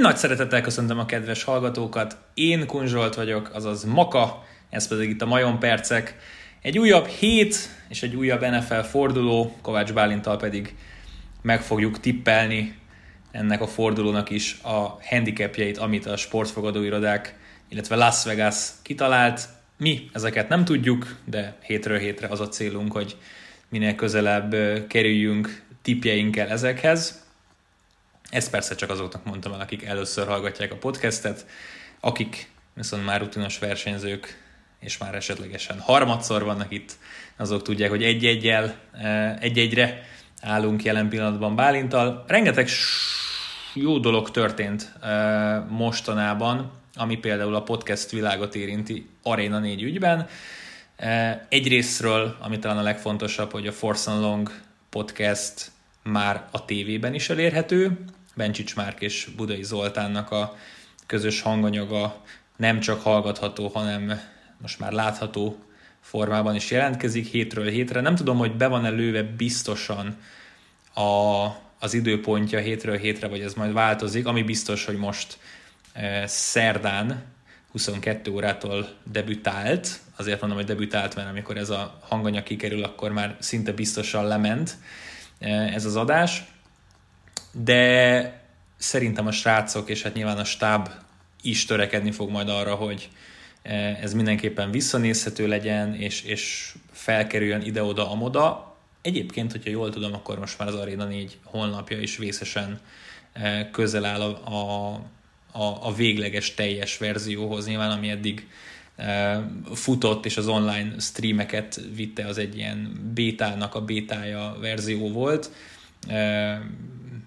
Nagy szeretettel köszöntöm a kedves hallgatókat. Én Kunzsolt vagyok, azaz Maka, ez pedig itt a Majon Percek. Egy újabb hét és egy újabb NFL forduló, Kovács Bálintal pedig meg fogjuk tippelni ennek a fordulónak is a handicapjeit, amit a sportfogadóirodák, illetve Las Vegas kitalált. Mi ezeket nem tudjuk, de hétről hétre az a célunk, hogy minél közelebb kerüljünk tippjeinkkel ezekhez. Ezt persze csak azoknak mondtam el, akik először hallgatják a podcastet, akik viszont már rutinos versenyzők, és már esetlegesen harmadszor vannak itt, azok tudják, hogy egy-egyel, egy-egyre állunk jelen pillanatban Bálintal. Rengeteg jó dolog történt mostanában, ami például a podcast világot érinti Arena 4 ügyben. Egyrésztről, ami talán a legfontosabb, hogy a Force and Long podcast már a tévében is elérhető. Bencsics Márk és Budai Zoltánnak a közös hanganyaga nem csak hallgatható, hanem most már látható formában is jelentkezik hétről hétre. Nem tudom, hogy be van-e lőve biztosan a, az időpontja hétről hétre, vagy ez majd változik. Ami biztos, hogy most e, szerdán 22 órától debütált. Azért mondom, hogy debütált, mert amikor ez a hanganyag kikerül, akkor már szinte biztosan lement ez az adás. De szerintem a srácok, és hát nyilván a stáb is törekedni fog majd arra, hogy e, ez mindenképpen visszanézhető legyen, és, és felkerüljön ide-oda, amoda. Egyébként, hogyha jól tudom, akkor most már az Arena 4 honlapja is vészesen e, közel áll a, a, a, a végleges teljes verzióhoz, nyilván ami eddig e, futott, és az online streameket vitte, az egy ilyen bétának a bétája verzió volt.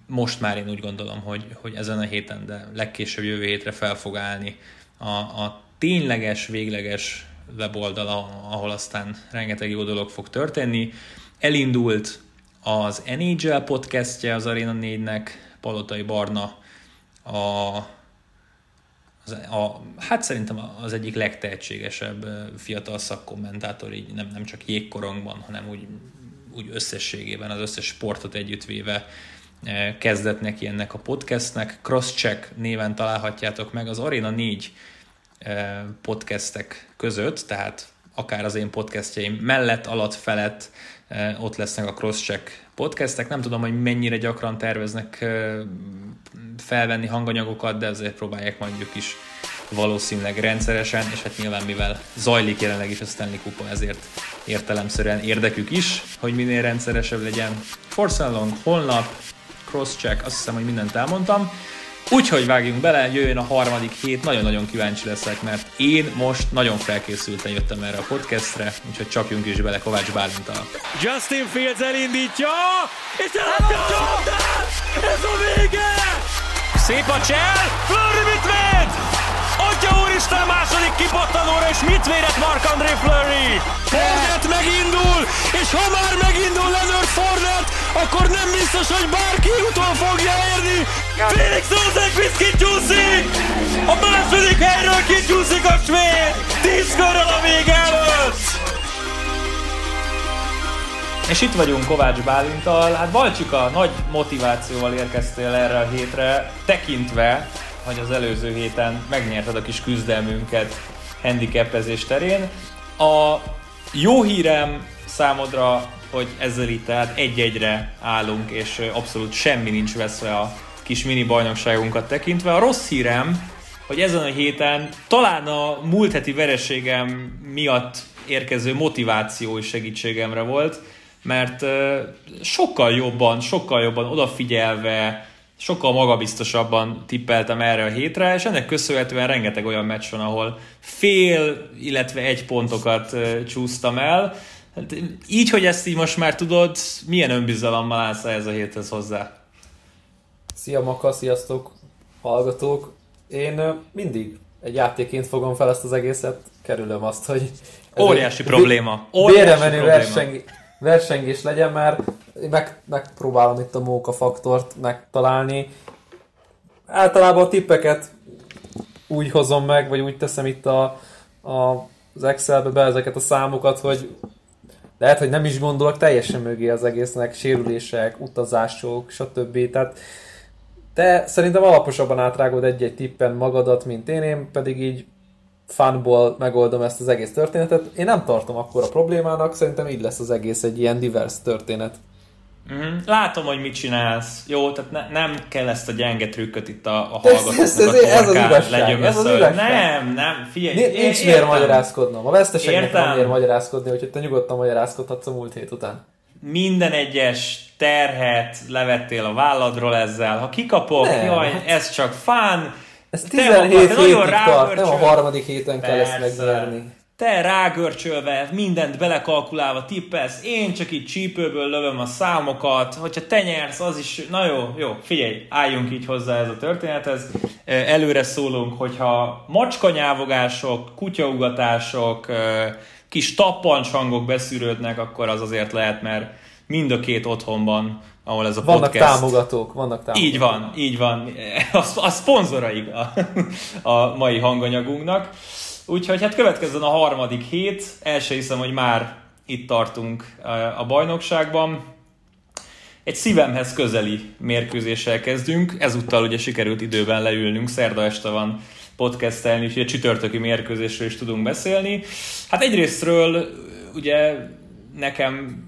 Most már én úgy gondolom, hogy, hogy ezen a héten, de legkésőbb jövő hétre fel fog állni a, a tényleges, végleges weboldal, ahol aztán rengeteg jó dolog fog történni. Elindult az NHL podcastje az Arena 4-nek, Palotai Barna a, az, a, hát szerintem az egyik legtehetségesebb fiatal szakkommentátor, így nem, nem csak jégkorongban, hanem úgy, úgy összességében az összes sportot együttvéve kezdett neki ennek a podcastnek. Crosscheck néven találhatjátok meg az Arena 4 podcastek között, tehát akár az én podcastjaim mellett, alatt, felett ott lesznek a Crosscheck podcastek. Nem tudom, hogy mennyire gyakran terveznek felvenni hanganyagokat, de azért próbálják mondjuk is valószínűleg rendszeresen, és hát nyilván mivel zajlik jelenleg is a Stanley Kupa, ezért értelemszerűen érdekük is, hogy minél rendszeresebb legyen. Force Long, holnap, crosscheck, azt hiszem, hogy mindent elmondtam. Úgyhogy vágjunk bele, jöjjön a harmadik hét, nagyon-nagyon kíváncsi leszek, mert én most nagyon felkészülten jöttem erre a podcastre, úgyhogy csapjunk is bele Kovács Bálintal. Justin Fields elindítja, és eladja Ez a vége! Szép a csel, Flurry mit véd? Úristen, második kipattanóra, és mit védett Mark-André Fleury? Fornet megindul, és ha már megindul Leonard Fornet, akkor nem biztos, hogy bárki utol fogja érni. Felix Rosenqvist kicsúszik! A második helyről kicsúszik a svéd! Tíz körrel a vége előtt! És itt vagyunk Kovács Bálintal, hát Balcsika nagy motivációval érkeztél erre a hétre, tekintve, hogy az előző héten megnyerted a kis küzdelmünket handicapezés terén. A jó hírem számodra, hogy ezzel itt tehát egy-egyre állunk, és abszolút semmi nincs veszve a kis mini bajnokságunkat tekintve. A rossz hírem, hogy ezen a héten talán a múlt heti vereségem miatt érkező motiváció is segítségemre volt, mert sokkal jobban, sokkal jobban odafigyelve, sokkal magabiztosabban tippeltem erre a hétre, és ennek köszönhetően rengeteg olyan meccs van, ahol fél, illetve egy pontokat csúsztam el. Hát, így, hogy ezt így most már tudod, milyen önbizalommal állsz ez a héthez hozzá? Szia Maka, sziasztok hallgatók! Én mindig egy játéként fogom fel ezt az egészet, kerülöm azt, hogy... Óriási probléma. Óriási probléma. Verseng, versengés legyen, mert meg, megpróbálom itt a móka faktort megtalálni. Általában a tippeket úgy hozom meg, vagy úgy teszem itt a, a, az Excelbe be ezeket a számokat, hogy lehet, hogy nem is gondolok teljesen mögé az egésznek, sérülések, utazások, stb. Tehát Te szerintem alaposabban átrágod egy-egy tippen magadat, mint én, én pedig így funból megoldom ezt az egész történetet. Én nem tartom akkor a problémának, szerintem így lesz az egész egy ilyen divers történet. Mm-hmm. Látom, hogy mit csinálsz. Jó, tehát ne, nem kell ezt a gyenge trükköt itt a, a hallgatóknak ez, ez, ez, ez az igazság, ez az igazság. Nem, nem, figyelj. Nincs, nincs miért magyarázkodnom. A veszteségnek nem miért magyarázkodni, hogy te nyugodtan magyarázkodhatsz a múlt hét után. Minden egyes terhet levettél a válladról ezzel. Ha kikapok, nem, jaj, hát... ez csak fán. Ez 17 hétig tart, nem a harmadik héten kell ezt megnyerni te rágörcsölve, mindent belekalkulálva tippelsz, én csak itt csípőből lövöm a számokat, hogyha te nyersz, az is, na jó, jó, figyelj, álljunk így hozzá ez a történethez. Előre szólunk, hogyha macskanyávogások, kutyaugatások, kis tappancs hangok beszűrődnek, akkor az azért lehet, mert mind a két otthonban, ahol ez a vannak podcast... Vannak támogatók, vannak támogatók. Így van, így van. A, a szponzoraik a, a mai hanganyagunknak. Úgyhogy hát következzen a harmadik hét, el se hiszem, hogy már itt tartunk a bajnokságban. Egy szívemhez közeli mérkőzéssel kezdünk, ezúttal ugye sikerült időben leülnünk, szerda este van podcastelni, úgyhogy a csütörtöki mérkőzésről is tudunk beszélni. Hát egyrésztről ugye nekem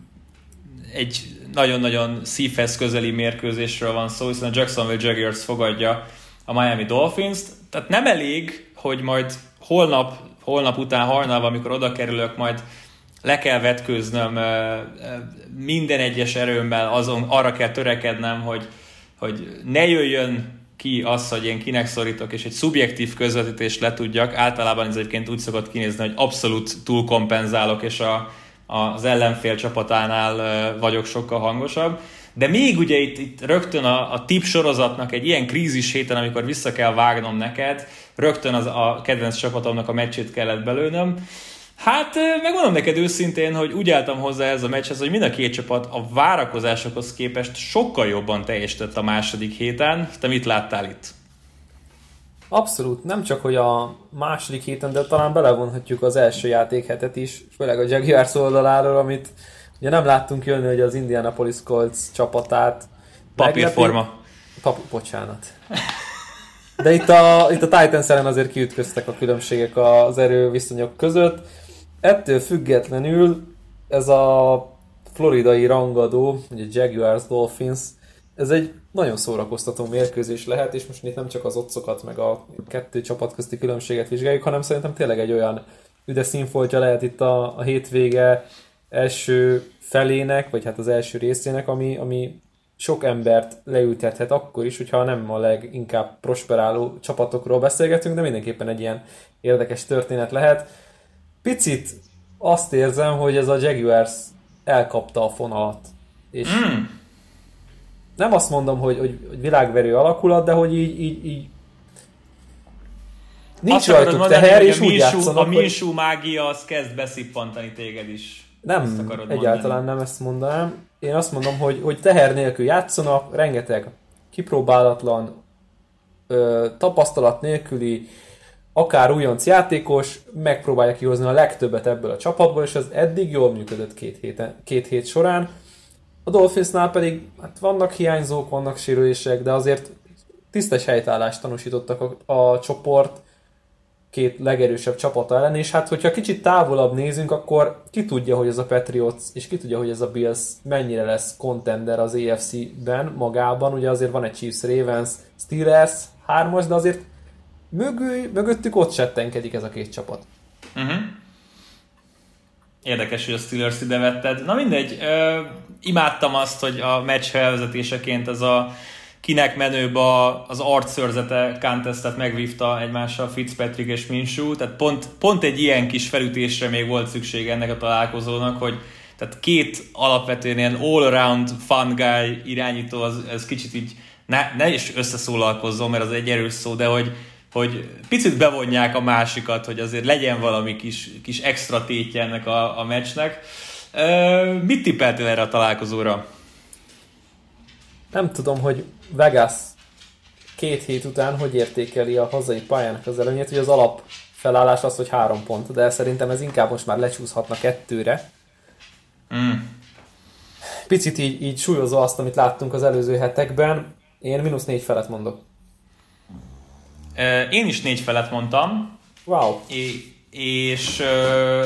egy nagyon-nagyon szívhez közeli mérkőzésről van szó, hiszen a Jacksonville Jaguars fogadja a Miami Dolphins-t, tehát nem elég, hogy majd holnap, holnap után hajnalban, amikor oda kerülök, majd le kell vetkőznöm minden egyes erőmmel, azon arra kell törekednem, hogy, hogy ne jöjjön ki az, hogy én kinek szorítok, és egy szubjektív közvetítést le tudjak. Általában ez egyébként úgy szokott kinézni, hogy abszolút túlkompenzálok, és a, az ellenfél csapatánál vagyok sokkal hangosabb. De még ugye itt, itt rögtön a, a tip sorozatnak egy ilyen krízis héten, amikor vissza kell vágnom neked, rögtön az a kedvenc csapatomnak a meccsét kellett belőnöm. Hát megmondom neked őszintén, hogy úgy álltam hozzá ez a meccshez, hogy mind a két csapat a várakozásokhoz képest sokkal jobban teljesített a második héten. Te mit láttál itt? Abszolút, nem csak, hogy a második héten, de talán belevonhatjuk az első játékhetet is, főleg a Jaguars oldaláról, amit ugye nem láttunk jönni, hogy az Indianapolis Colts csapatát Papírforma. Pap, bocsánat. De itt a, itt a Titans ellen azért kiütköztek a különbségek az erőviszonyok között. Ettől függetlenül ez a floridai rangadó, ugye Jaguars Dolphins, ez egy nagyon szórakoztató mérkőzés lehet, és most itt nem csak az otcokat, meg a kettő csapat közti különbséget vizsgáljuk, hanem szerintem tényleg egy olyan üde színfoltja lehet itt a, a hétvége első felének, vagy hát az első részének, ami, ami sok embert leültethet akkor is, hogyha nem a leginkább prosperáló csapatokról beszélgetünk, de mindenképpen egy ilyen érdekes történet lehet. Picit azt érzem, hogy ez a Jaguars elkapta a fonalat. És mm. Nem azt mondom, hogy, hogy, hogy világverő alakulat, de hogy így, így, így nincs azt rajtuk mondani, teher, és úgy játszanak, A Minsú hogy... mágia az kezd beszippantani téged is. Nem, egyáltalán mondani. nem ezt mondanám. Én azt mondom, hogy, hogy teher nélkül játszanak, rengeteg kipróbálatlan, ö, tapasztalat nélküli, akár újonc játékos, megpróbálja kihozni a legtöbbet ebből a csapatból, és ez eddig jól működött két, héten, két hét során. A Dolphinsnál pedig hát vannak hiányzók, vannak sérülések, de azért tisztes helytállást tanúsítottak a, a csoport, két legerősebb csapata ellen, és hát hogyha kicsit távolabb nézünk, akkor ki tudja, hogy ez a Patriots, és ki tudja, hogy ez a Bills mennyire lesz contender az AFC-ben magában, ugye azért van egy Chiefs, Ravens, Steelers, hármas, de azért mögül, mögöttük ott settenkedik ez a két csapat. Uh-huh. Érdekes, hogy a Steelers ide vetted. Na mindegy, ö, imádtam azt, hogy a meccs felvezetéseként ez a kinek menőbb a, az arcszörzete contestet megvívta egymással Fitzpatrick és Minshew, tehát pont, pont egy ilyen kis felütésre még volt szükség ennek a találkozónak, hogy tehát két alapvetően ilyen all-around fun guy irányító, az, ez kicsit így ne, ne is összeszólalkozzon, mert az egy erős szó, de hogy, hogy picit bevonják a másikat, hogy azért legyen valami kis, kis extra tétje ennek a, a meccsnek. Uh, mit tippeltél erre a találkozóra? Nem tudom, hogy Vegas két hét után hogy értékeli a hazai pályának az előnyét, hogy az alap felállás az, hogy három pont, de szerintem ez inkább most már lecsúszhatna kettőre. Mm. Picit így, így súlyozó azt, amit láttunk az előző hetekben. Én mínusz négy felett mondok. Én is négy felett mondtam. Wow. É- és uh,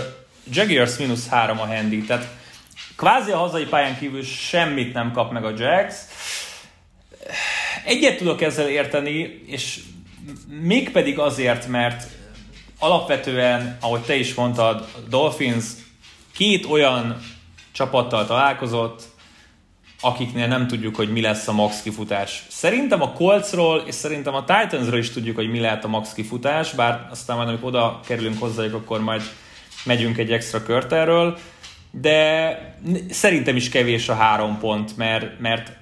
Jaguars mínusz három a handy, tehát kvázi a hazai pályán kívül semmit nem kap meg a Jags. Egyet tudok ezzel érteni, és mégpedig azért, mert alapvetően, ahogy te is mondtad, a Dolphins két olyan csapattal találkozott, akiknél nem tudjuk, hogy mi lesz a max kifutás. Szerintem a Coltsról és szerintem a Titansról is tudjuk, hogy mi lehet a max kifutás, bár aztán majd, amikor oda kerülünk hozzájuk, akkor majd megyünk egy extra kört erről, de szerintem is kevés a három pont, mert, mert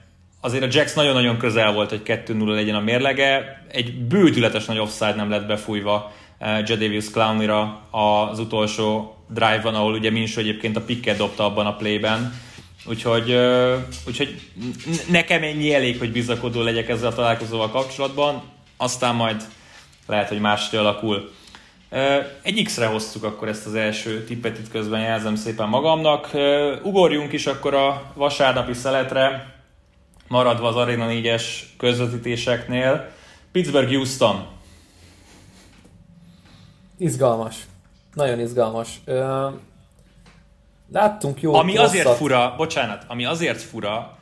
azért a Jax nagyon-nagyon közel volt, hogy 2-0 legyen a mérlege, egy bődületes nagy offside nem lett befújva uh, Jadavius Clowney-ra az utolsó drive-ban, ahol ugye Minshew egyébként a picket dobta abban a playben, Úgyhogy, úgyhogy nekem ennyi elég, hogy bizakodó legyek ezzel a találkozóval kapcsolatban, aztán majd lehet, hogy másra alakul. Egy X-re hoztuk akkor ezt az első tippet itt közben jelzem szépen magamnak. Ugorjunk is akkor a vasárnapi szeletre, maradva az Arena 4-es közvetítéseknél. Pittsburgh-Houston. Izgalmas. Nagyon izgalmas. Láttunk jó Ami rosszat. azért fura, bocsánat, ami azért fura,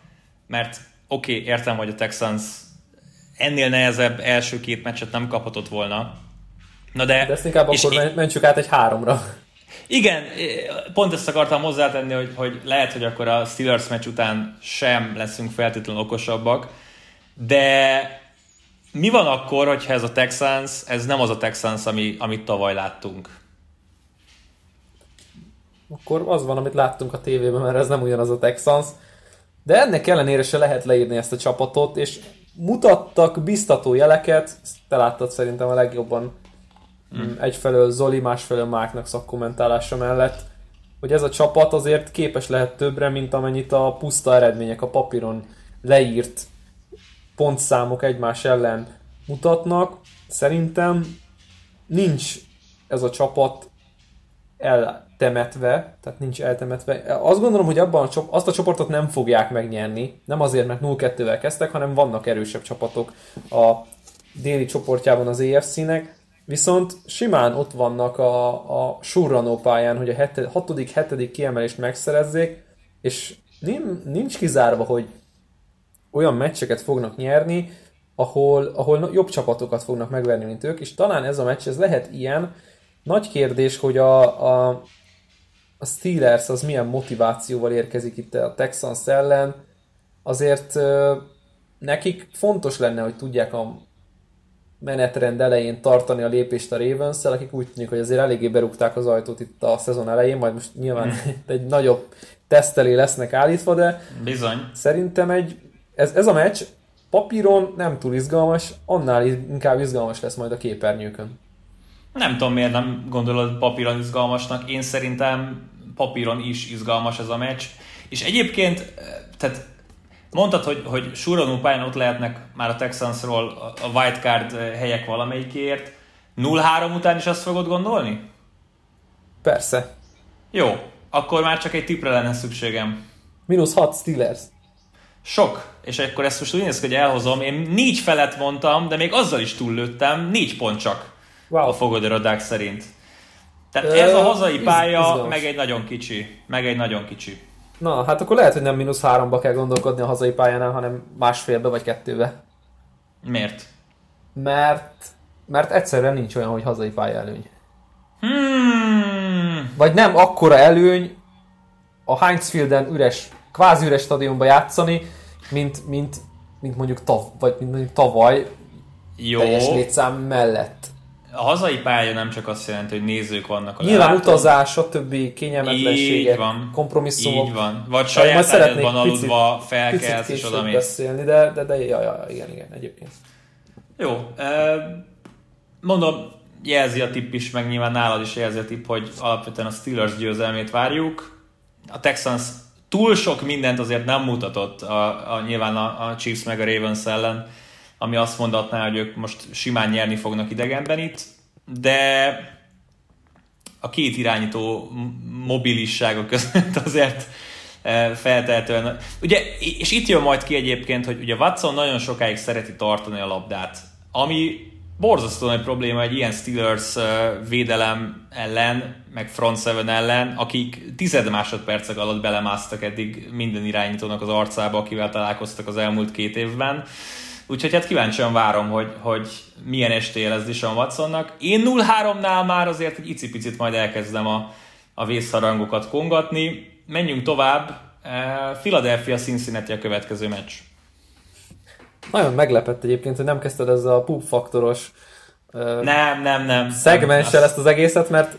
mert oké, okay, értem, hogy a Texans ennél nehezebb első két meccset nem kaphatott volna. Na de... De ezt inkább akkor én... mentsük át egy háromra. Igen, pont ezt akartam hozzátenni, hogy, hogy lehet, hogy akkor a Steelers meccs után sem leszünk feltétlenül okosabbak, de mi van akkor, hogyha ez a Texans, ez nem az a Texans, ami, amit tavaly láttunk? Akkor az van, amit láttunk a tévében, mert ez nem ugyanaz a Texans. De ennek ellenére se lehet leírni ezt a csapatot, és mutattak biztató jeleket, te láttad szerintem a legjobban hmm. egyfelől Zoli, másfelől Márknak szakkommentálása mellett, hogy ez a csapat azért képes lehet többre, mint amennyit a puszta eredmények a papíron leírt pontszámok egymás ellen mutatnak. Szerintem nincs ez a csapat el, temetve, tehát nincs eltemetve. Azt gondolom, hogy abban a, azt a csoportot nem fogják megnyerni, nem azért, mert 0-2-vel kezdtek, hanem vannak erősebb csapatok a déli csoportjában az EFC-nek, viszont simán ott vannak a, a surranó pályán, hogy a 6.-7. kiemelést megszerezzék, és nincs kizárva, hogy olyan meccseket fognak nyerni, ahol, ahol jobb csapatokat fognak megverni, mint ők, és talán ez a meccs, ez lehet ilyen. Nagy kérdés, hogy a, a a Steelers az milyen motivációval érkezik itt a Texans ellen, azért nekik fontos lenne, hogy tudják a menetrend elején tartani a lépést a ravens akik úgy tűnik, hogy azért eléggé berúgták az ajtót itt a szezon elején, majd most nyilván hmm. egy nagyobb tesztelé lesznek állítva, de Bizony. szerintem egy, ez, ez a meccs papíron nem túl izgalmas, annál inkább izgalmas lesz majd a képernyőkön. Nem tudom, miért nem gondolod papíron izgalmasnak. Én szerintem papíron is izgalmas ez a meccs. És egyébként, eh, tehát mondtad, hogy, hogy Suronú pályán ott lehetnek már a Texansról a wildcard eh, helyek valamelyikért. 0-3 után is azt fogod gondolni? Persze. Jó, akkor már csak egy tipre lenne szükségem. Minusz 6 Steelers. Sok. És akkor ezt most úgy néz hogy elhozom. Én négy felett mondtam, de még azzal is túllőttem. Négy pont csak wow. a fogadőradák szerint. Tehát ez a hazai pálya, meg egy nagyon kicsi. Meg egy nagyon kicsi. Na, hát akkor lehet, hogy nem mínusz háromba kell gondolkodni a hazai pályánál, hanem másfélbe vagy kettőbe. Miért? Mert, mert egyszerűen nincs olyan, hogy hazai pálya előny. Hmm. Vagy nem akkora előny a Heinz Fielden üres, kvázi üres stadionba játszani, mint, mint, mint mondjuk, tav, vagy mint mondjuk tavaly Jó. teljes létszám mellett a hazai pálya nem csak azt jelenti, hogy nézők vannak a Nyilván utazás, többi kényelmetlenségek, van, kompromisszumok. Így van. Vagy saját ágyadban aludva felkelsz és oda mész. beszélni, de, de, de ja, ja, igen, igen, egyébként. Jó. Mondom, jelzi a tipp is, meg nyilván nálad is jelzi a tipp, hogy alapvetően a Steelers győzelmét várjuk. A Texans túl sok mindent azért nem mutatott a, a nyilván a, a Chiefs meg a Ravens ellen ami azt mondatná, hogy ők most simán nyerni fognak idegenben itt, de a két irányító mobilissága között azért feltehetően. Ugye, és itt jön majd ki egyébként, hogy ugye Watson nagyon sokáig szereti tartani a labdát, ami borzasztó nagy probléma egy ilyen Steelers védelem ellen, meg front seven ellen, akik tized másodpercek alatt belemásztak eddig minden irányítónak az arcába, akivel találkoztak az elmúlt két évben. Úgyhogy hát kíváncsian várom, hogy, hogy milyen estéje lesz Dishon Watsonnak. Én 0-3-nál már azért egy icipicit majd elkezdem a, a vészharangokat kongatni. Menjünk tovább. Philadelphia Cincinnati a következő meccs. Nagyon meglepett egyébként, hogy nem kezdted ezzel a poop faktoros nem, nem, nem. szegmenssel ezt az egészet, mert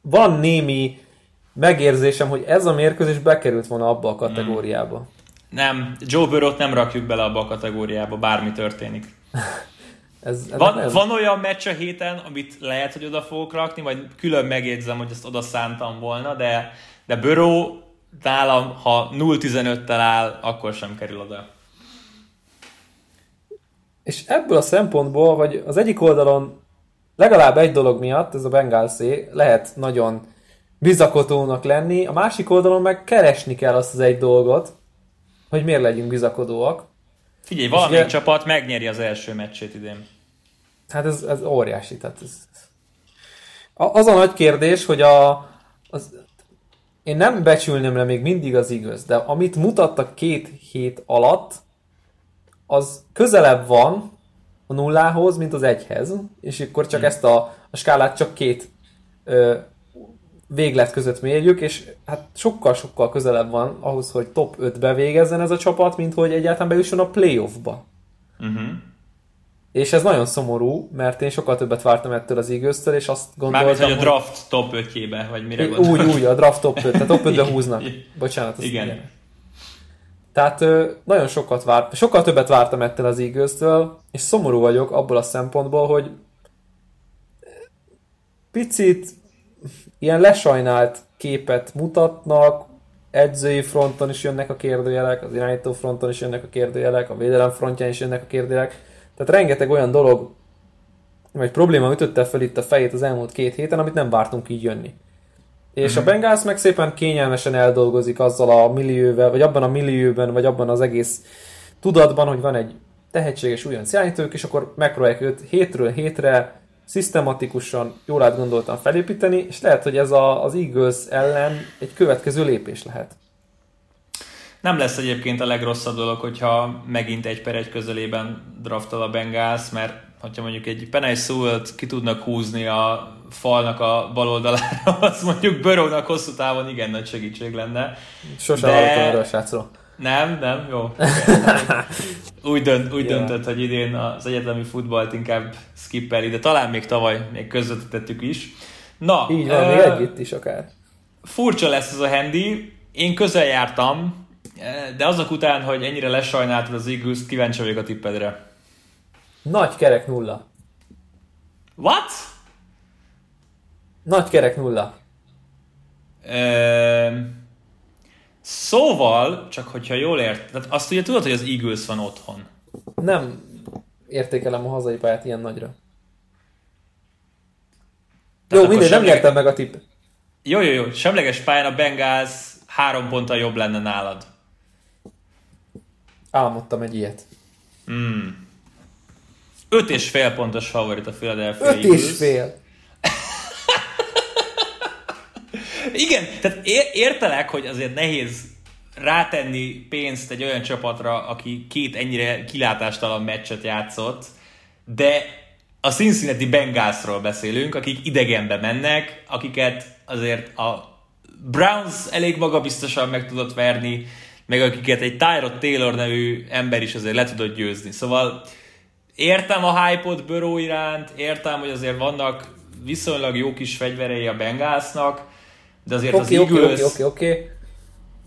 van némi megérzésem, hogy ez a mérkőzés bekerült volna abba a kategóriába. Nem, Joe Burrow-t nem rakjuk bele abba a kategóriába, bármi történik. ez, ez van, nem... van olyan meccs a héten, amit lehet, hogy oda fogok rakni, vagy külön megjegyzem, hogy ezt oda szántam volna, de, de Burrow nálam, ha 0-15-tel áll, akkor sem kerül oda. És ebből a szempontból, vagy az egyik oldalon legalább egy dolog miatt, ez a Bengalszé, lehet nagyon bizakodónak lenni, a másik oldalon meg keresni kell azt az egy dolgot, hogy miért legyünk bizakodóak. Figyelj, valamelyik ugye, csapat megnyeri az első meccsét idén. Hát ez, ez óriási. Tehát ez, az a nagy kérdés, hogy a, az, én nem becsülném le még mindig az igaz, de amit mutattak két hét alatt, az közelebb van a nullához, mint az egyhez, és akkor csak hmm. ezt a, a skálát csak két ö, véglet között mérjük, és hát sokkal-sokkal közelebb van ahhoz, hogy top 5-be végezzen ez a csapat, mint hogy egyáltalán bejusson a playoffba. Uh-huh. És ez nagyon szomorú, mert én sokkal többet vártam ettől az eagles és azt gondoltam, Mármint, hogy a draft top 5-jébe, vagy mire gondolsz? Úgy, úgy, a draft top 5, tehát top 5-be húznak. Bocsánat. Igen. igen. Tehát nagyon sokat várt, sokkal többet vártam ettől az eagles és szomorú vagyok abból a szempontból, hogy picit ilyen lesajnált képet mutatnak, edzői fronton is jönnek a kérdőjelek, az irányító fronton is jönnek a kérdőjelek, a védelem frontján is jönnek a kérdőjelek. Tehát rengeteg olyan dolog, vagy probléma ütötte fel itt a fejét az elmúlt két héten, amit nem vártunk így jönni. És a mhm. Bengals meg szépen kényelmesen eldolgozik azzal a millióvel, vagy abban a millióben, vagy abban az egész tudatban, hogy van egy tehetséges újonc irányítók, és akkor megpróbálják őt hétről hétre szisztematikusan, jól átgondoltan felépíteni, és lehet, hogy ez a, az Eagles ellen egy következő lépés lehet. Nem lesz egyébként a legrosszabb dolog, hogyha megint egy per egy közelében draftol a Bengals, mert hogyha mondjuk egy Penny Sewell-t ki tudnak húzni a falnak a bal oldalára, az mondjuk Börőnek hosszú távon igen nagy segítség lenne. Sose de... hallottam erről a srácról. Nem, nem, jó. úgy, dönt, úgy yeah. döntött, hogy idén az egyetemi futballt inkább skippeli, de talán még tavaly még közvetítettük is. Na, Így van, uh, még egy itt is akár. Furcsa lesz ez a handy. Én közel jártam, de azok után, hogy ennyire lesajnáltad az Eagles, kíváncsi vagyok a tippedre. Nagy kerek nulla. What? Nagy kerek nulla. Ehm, szóval, csak hogyha jól ért, tehát azt ugye tudod, hogy az Eagles van otthon. Nem értékelem a hazai pályát ilyen nagyra. Tehát jó, mindegy, nem nyertem meg a tipp. Jó, jó, jó. Semleges pályán a Bengals három ponttal jobb lenne nálad. Álmodtam egy ilyet. Hmm. Öt és fél pontos favorit a Philadelphia Öt Eagles. és fél. Igen, tehát értelek, hogy azért nehéz rátenni pénzt egy olyan csapatra, aki két ennyire kilátástalan meccset játszott, de a Cincinnati Bengalsról beszélünk, akik idegenbe mennek, akiket azért a Browns elég magabiztosan meg tudott verni, meg akiket egy Tyrod Taylor nevű ember is azért le tudott győzni. Szóval értem a hype-ot Burrow iránt, értem, hogy azért vannak viszonylag jó kis fegyverei a Bengalsnak, de azért okay, az Eagles... Oké, oké, oké.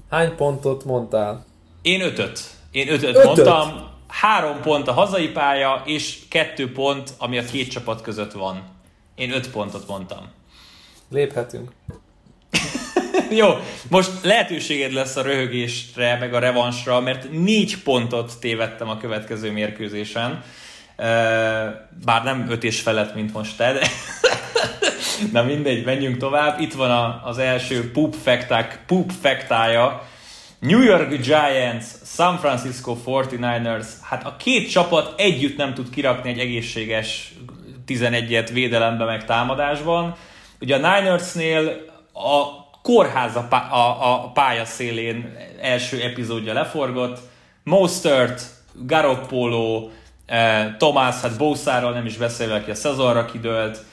Hány pontot mondtál? Én ötöt. Én ötöt, ötöt mondtam. Három pont a hazai pálya, és kettő pont, ami a két csapat között van. Én öt pontot mondtam. Léphetünk. Jó, most lehetőséged lesz a röhögésre, meg a revansra, mert négy pontot tévedtem a következő mérkőzésen. Bár nem öt és felett, mint most te, de Na mindegy, menjünk tovább. Itt van a, az első poop, facták, poop factája New York Giants, San Francisco 49ers, hát a két csapat együtt nem tud kirakni egy egészséges 11-et védelembe meg támadásban. Ugye a Ninersnél a kórház a, a, a pálya szélén első epizódja leforgott, Mostert, Garoppolo, eh, Thomas, hát Bószáról nem is beszélve, aki a szezonra kidőlt,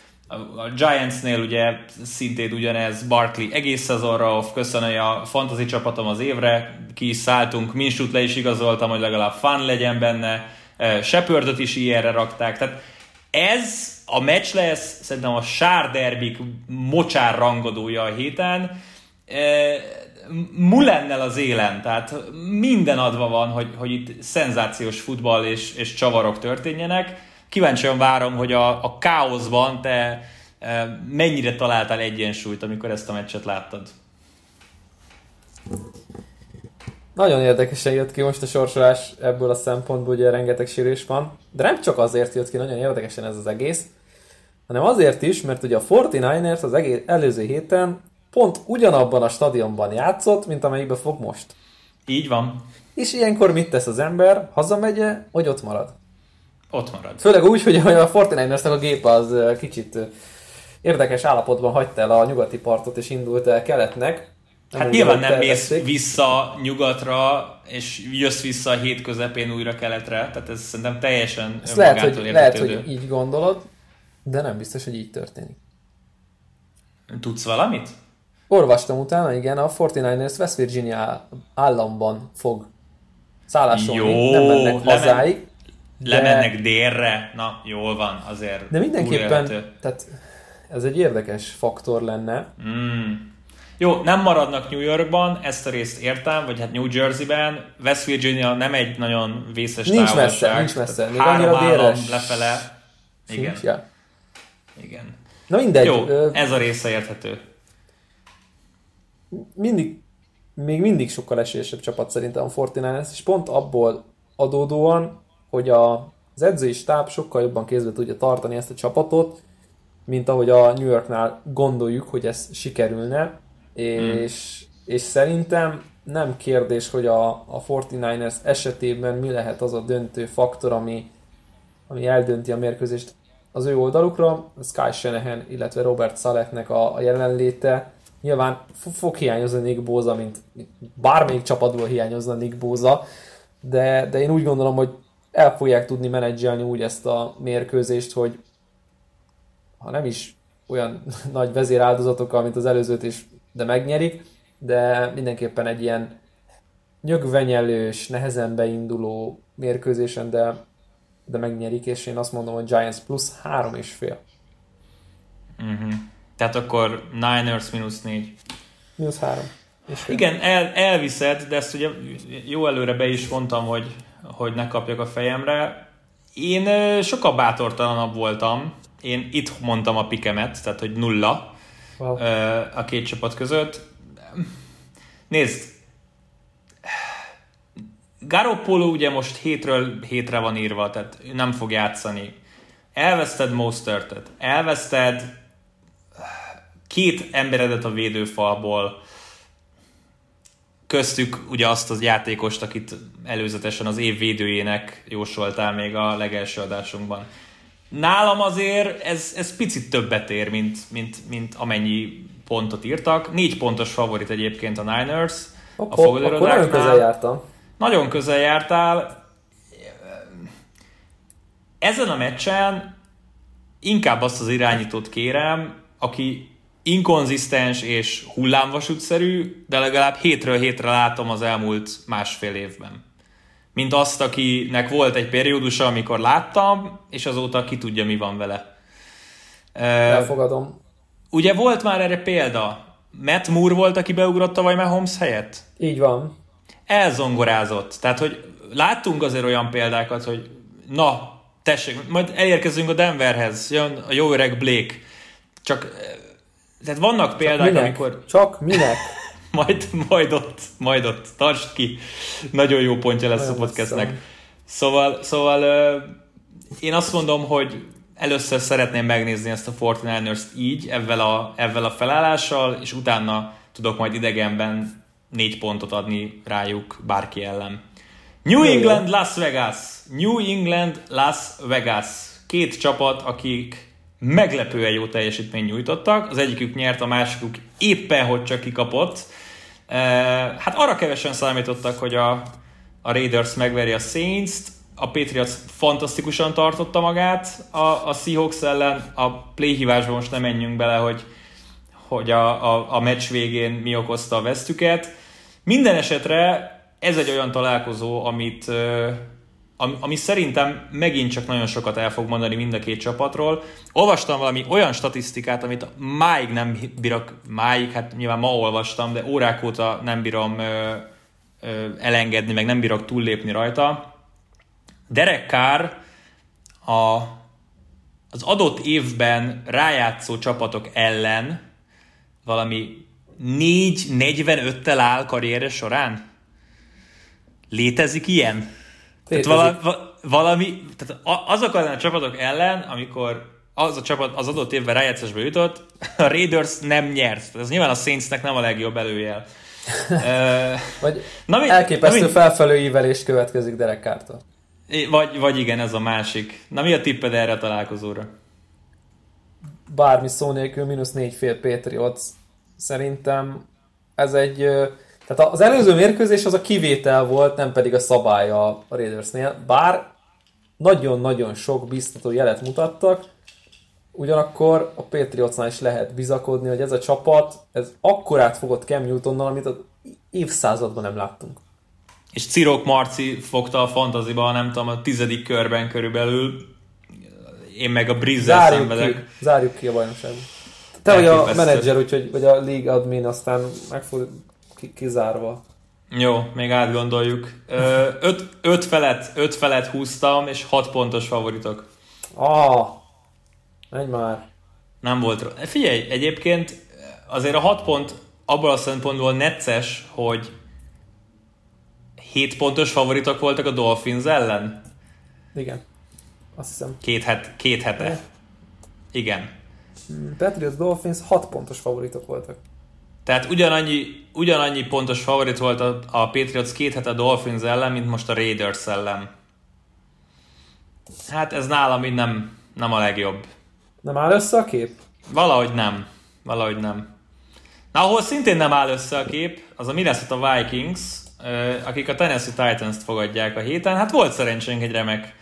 a Giantsnél ugye szintén ugyanez, Barkley egész szezonra off, köszönöm a fantasy csapatom az évre, ki is szálltunk, Minsut le is igazoltam, hogy legalább fun legyen benne, Shepardot is ilyenre rakták, tehát ez a meccs lesz szerintem a sár derbik mocsár rangadója a héten, Mulennel az élen, tehát minden adva van, hogy, hogy itt szenzációs futball és, és csavarok történjenek, kíváncsian várom, hogy a, a káoszban te e, mennyire találtál egyensúlyt, amikor ezt a meccset láttad. Nagyon érdekesen jött ki most a sorsolás ebből a szempontból, ugye rengeteg sérés van, de nem csak azért jött ki nagyon érdekesen ez az egész, hanem azért is, mert ugye a 49ers az egész előző héten pont ugyanabban a stadionban játszott, mint amelyikben fog most. Így van. És ilyenkor mit tesz az ember? Hazamegy vagy ott marad? Ott marad. Főleg úgy, hogy a 49 a gép az kicsit érdekes állapotban hagyta el a nyugati partot és indult el keletnek. Nem hát nyilván nem mész vissza nyugatra, és jössz vissza a hét közepén újra keletre, tehát ez szerintem teljesen ez lehet, hogy, lehet, hogy így gondolod, de nem biztos, hogy így történik. Tudsz valamit? Olvastam utána, igen, a 49ers West Virginia államban fog szállásolni, Jó, nem mennek hazáig. De... Lemennek délre, na jól van, azért De mindenképpen, tehát ez egy érdekes faktor lenne. Mm. Jó, nem maradnak New Yorkban, ezt a részt értem, vagy hát New Jerseyben. West Virginia nem egy nagyon vészes nincs távolság. Messze, nincs messze, még három állam lefele. Igen. Sincs, ja. Igen. Na mindegy. Jó, ez a része érthető. Mindig, még mindig sokkal esélyesebb csapat szerintem a 49 és pont abból adódóan, hogy a, az edzői stáb sokkal jobban kézbe tudja tartani ezt a csapatot, mint ahogy a New Yorknál gondoljuk, hogy ez sikerülne, és, mm. és szerintem nem kérdés, hogy a, a 49ers esetében mi lehet az a döntő faktor, ami, ami eldönti a mérkőzést az ő oldalukra, Sky Shanahan, illetve Robert Saletnek a, a jelenléte. Nyilván fog hiányozni Nick Boza, mint, bármelyik csapatból hiányozna Nick Boza, de, de én úgy gondolom, hogy el fogják tudni menedzselni úgy ezt a mérkőzést, hogy ha nem is olyan nagy vezéráldozatokkal, mint az előzőt is, de megnyerik, de mindenképpen egy ilyen nyögvenyelős, nehezen beinduló mérkőzésen, de, de megnyerik, és én azt mondom, hogy Giants plusz három és fél. Uh-huh. Tehát akkor Niners mínusz négy. Mínusz három. Igen, el, elviszed, de ezt ugye jó előre be is mondtam, hogy hogy ne kapjak a fejemre. Én sokkal bátortalanabb voltam. Én itt mondtam a pikemet, tehát hogy nulla wow. a két csapat között. Nézd, Garoppolo ugye most hétről hétre van írva, tehát nem fog játszani. Elveszted Mostertet, elveszted két emberedet a védőfalból, köztük ugye azt az játékost, akit előzetesen az év védőjének jósoltál még a legelső adásunkban. Nálam azért ez, ez picit többet ér, mint, mint, mint amennyi pontot írtak. Négy pontos favorit egyébként a Niners. Akkor, a akkor nagyon közel jártam. Nagyon közel jártál. Ezen a meccsen inkább azt az irányítót kérem, aki inkonzisztens és hullámvasútszerű, de legalább hétről hétre látom az elmúlt másfél évben. Mint azt, akinek volt egy periódusa, amikor láttam, és azóta ki tudja, mi van vele. Elfogadom. Ugye volt már erre példa? Matt Moore volt, aki beugrott tavaly Mahomes helyett? Így van. Elzongorázott. Tehát, hogy láttunk azért olyan példákat, hogy na, tessék, majd elérkezünk a Denverhez, jön a jó öreg Blake. Csak tehát vannak példák, minek? amikor... Csak minek? majd, majd ott, majd ott, tartsd ki. Nagyon jó pontja lesz Olyan a podcastnek. Szóval, szóval én azt mondom, hogy először szeretném megnézni ezt a 49ers így, ezzel a, ezzel a felállással, és utána tudok majd idegenben négy pontot adni rájuk bárki ellen. New England, Las Vegas. New England, Las Vegas. Két csapat, akik meglepően jó teljesítményt nyújtottak. Az egyikük nyert, a másikuk éppen, hogy csak kikapott. Hát arra kevesen számítottak, hogy a, a Raiders megveri a Saints-t, a Patriots fantasztikusan tartotta magát a, a Seahawks ellen, a playhívásban most nem menjünk bele, hogy, hogy a, a, a meccs végén mi okozta a vesztüket. Minden esetre ez egy olyan találkozó, amit, ami, szerintem megint csak nagyon sokat el fog mondani mind a két csapatról. Olvastam valami olyan statisztikát, amit máig nem bírok, máig, hát nyilván ma olvastam, de órák óta nem bírom ö, ö, elengedni, meg nem bírok túllépni rajta. Derek Carr a, az adott évben rájátszó csapatok ellen valami 4-45-tel áll karrierje során? Létezik ilyen? Tehát vala, valami, tehát azok a csapatok ellen, amikor az a csapat az adott évben rájátszásba jutott, a Raiders nem nyert. Ez nyilván a Saintsnek nem a legjobb előjel. vagy na, mi, elképesztő na, mi, felfelő ívelés következik Derek Carter. Vagy, vagy igen, ez a másik. Na mi a tipped erre a találkozóra? Bármi szó nélkül, mínusz négy fél Patriots. Szerintem ez egy tehát az előző mérkőzés az a kivétel volt, nem pedig a szabály a Raidersnél, bár nagyon-nagyon sok biztató jelet mutattak, ugyanakkor a Patriotsnál is lehet bizakodni, hogy ez a csapat, ez akkorát fogott Cam Newtonnal, amit az évszázadban nem láttunk. És Cirok Marci fogta a fantaziba, nem tudom, a tizedik körben körülbelül, én meg a Brizzel szenvedek. Ki, zárjuk ki a bajnokságot. Te vagy a menedzser, úgyhogy, vagy a league admin, aztán meg fog kizárva. Jó, még átgondoljuk. öt, öt, felet, öt felet húztam, és hat pontos favoritok. Ah, menj már. Nem volt Figyelj, egyébként azért a hat pont abból a szempontból necces, hogy 7 pontos favoritok voltak a Dolphins ellen? Igen. Azt hiszem. Két, het, két hete. Igen. Hmm, Patriots Dolphins 6 pontos favoritok voltak. Tehát ugyanannyi, ugyanannyi pontos favorit volt a, a Patriots két hete a Dolphins ellen, mint most a Raiders ellen. Hát ez nálam így nem, nem a legjobb. Nem áll össze a kép? Valahogy nem. Valahogy nem. Na, ahol szintén nem áll össze a kép, az a Minnesota Vikings, akik a Tennessee Titans-t fogadják a héten. Hát volt szerencsénk egy remek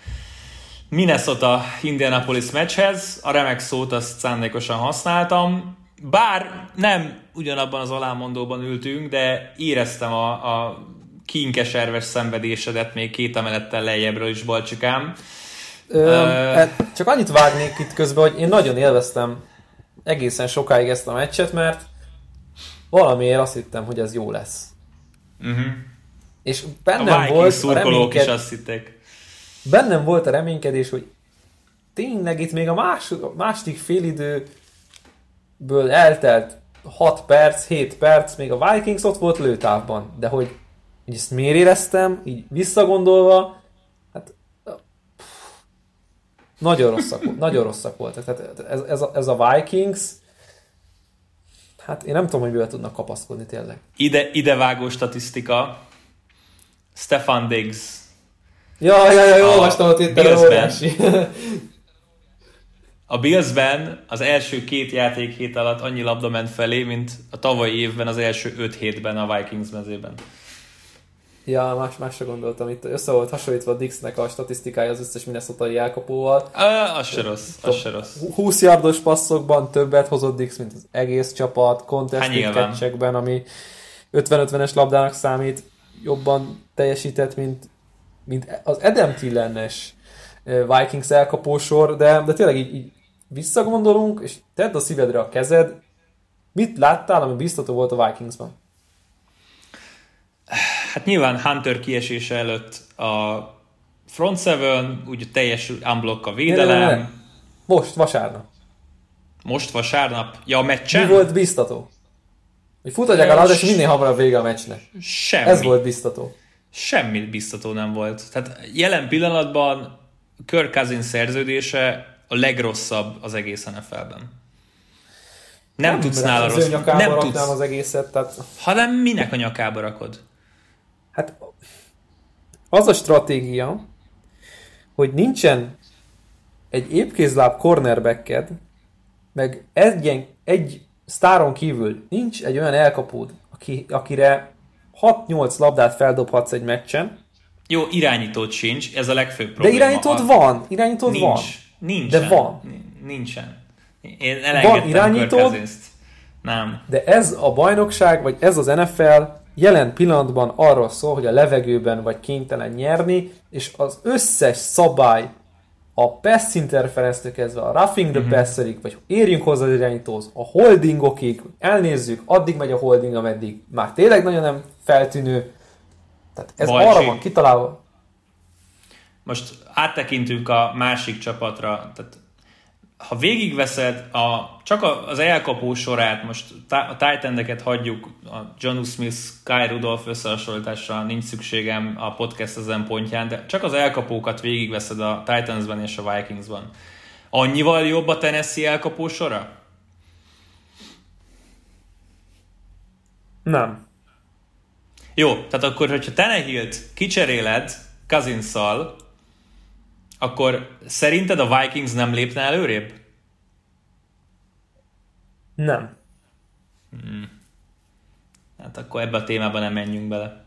Minnesota Indianapolis meccshez. A remek szót azt szándékosan használtam. Bár nem ugyanabban az alámondóban ültünk, de éreztem a, a kínkeserves szenvedésedet még két emelettel lejjebbről is, Balcsikám. Ö, uh, csak annyit vágnék itt közben, hogy én nagyon élveztem egészen sokáig ezt a meccset, mert valamiért azt hittem, hogy ez jó lesz. Uh-huh. És bennem a volt a reményked... is azt hitték. Bennem volt a reménykedés, hogy tényleg itt még a más, második félidő ből eltelt 6 perc, 7 perc, még a Vikings ott volt lőtávban, de hogy így ezt miért éreztem, így visszagondolva, hát nagyon rosszak, nagyon rosszak voltak. Tehát ez, ez, a, ez a Vikings, hát én nem tudom, hogy mivel tudnak kapaszkodni tényleg. Ide, ide vágó statisztika, Stefan Diggs. Ja, ja, ja, jó, olvastam a Twitteren, óriási. A Billsben az első két játék hét alatt annyi labda ment felé, mint a tavalyi évben az első öt hétben a Vikings mezében. Ja, más, másra gondoltam. Itt össze volt hasonlítva a Dixnek a statisztikája az összes minnesota elkapóval. Az se rossz, az se rossz. 20 yardos passzokban többet hozott Dix, mint az egész csapat, contested catchekben, ami 50-50-es labdának számít, jobban teljesített, mint, mint az Adam Tillen-es Vikings elkapósor, de, de tényleg így, így visszagondolunk, és tedd a szívedre a kezed, mit láttál, ami biztató volt a Vikingsban? Hát nyilván Hunter kiesése előtt a front seven, úgy teljes unblock a védelem. Ne, ne, ne. Most, vasárnap. Most vasárnap? Ja, a meccsen? Mi volt biztató? Hogy futadják a labdát, és minél hamarabb vége a meccsnek. Semmi. Ez volt biztató. Semmi biztató nem volt. Tehát jelen pillanatban Kirk Cousins szerződése a legrosszabb az egész NFL-ben. Nem, nem tudsz nála rossz. nem tudsz. az egészet, tehát Hanem minek a nyakába rakod? hát az a stratégia, hogy nincsen egy épkézláb cornerbacked, meg egy, egy sztáron kívül nincs egy olyan elkapód, aki, akire 6-8 labdát feldobhatsz egy meccsen, Jó, irányítód sincs, ez a legfőbb de probléma. irányítód A- van, irányítód Nincs. van. Nincsen. De van. Ni- Nincsen. Én elengedtem irányítód? Nem. De ez a bajnokság, vagy ez az NFL jelen pillanatban arról szól, hogy a levegőben vagy kénytelen nyerni, és az összes szabály, a pass interference kezdve a roughing the passerig, vagy érjünk hozzá az irányítóhoz, a holdingokig, elnézzük, addig megy a holding, ameddig már tényleg nagyon nem feltűnő. Tehát ez Bajcsi. arra van kitalálva. Most áttekintünk a másik csapatra. Tehát, ha végigveszed a, csak az elkapó sorát, most a titan hagyjuk, a John Smith, Kyle Rudolph összehasonlításra nincs szükségem a podcast ezen pontján, de csak az elkapókat végigveszed a Titansban és a Vikingsban. Annyival jobb a Tennessee elkapó sora? Nem. Jó, tehát akkor, hogyha Tenehilt kicseréled cousins akkor szerinted a Vikings nem lépne előrébb? Nem. Hát akkor ebbe a témába nem menjünk bele.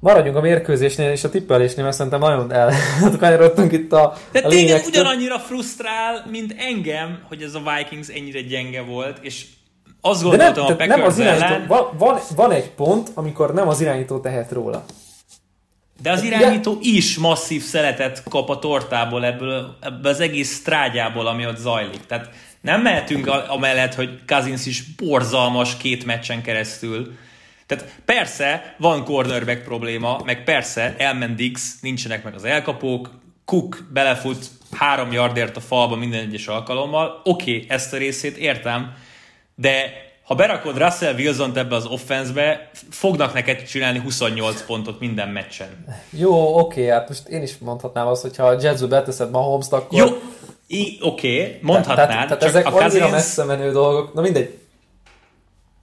Maradjunk a mérkőzésnél és a tippelésnél, mert szerintem nagyon elkanyarodtunk itt a, De a téged ugyanannyira frusztrál, mint engem, hogy ez a Vikings ennyire gyenge volt, és azt De nem, gondoltam a nem az irányító, ellen, van, van, van egy pont, amikor nem az irányító tehet róla. De az irányító is masszív szeletet kap a tortából ebből, ebből az egész strágyából, ami ott zajlik. Tehát nem mehetünk amellett, hogy Cousins is borzalmas két meccsen keresztül. Tehát persze van cornerback probléma, meg persze elment nincsenek meg az elkapók, Cook belefut három yardért a falba minden egyes alkalommal. Oké, okay, ezt a részét értem, de ha berakod Russell Wilson-t ebbe az offenszbe, fognak neked csinálni 28 pontot minden meccsen. Jó, oké, hát most én is mondhatnám azt, hogy ha a Jetsbe beteszed Mahomes-t, akkor... Jó, I- oké, okay, mondhatnád, tehát, tehát ezek a annyira Cousins... messze menő dolgok. Na mindegy,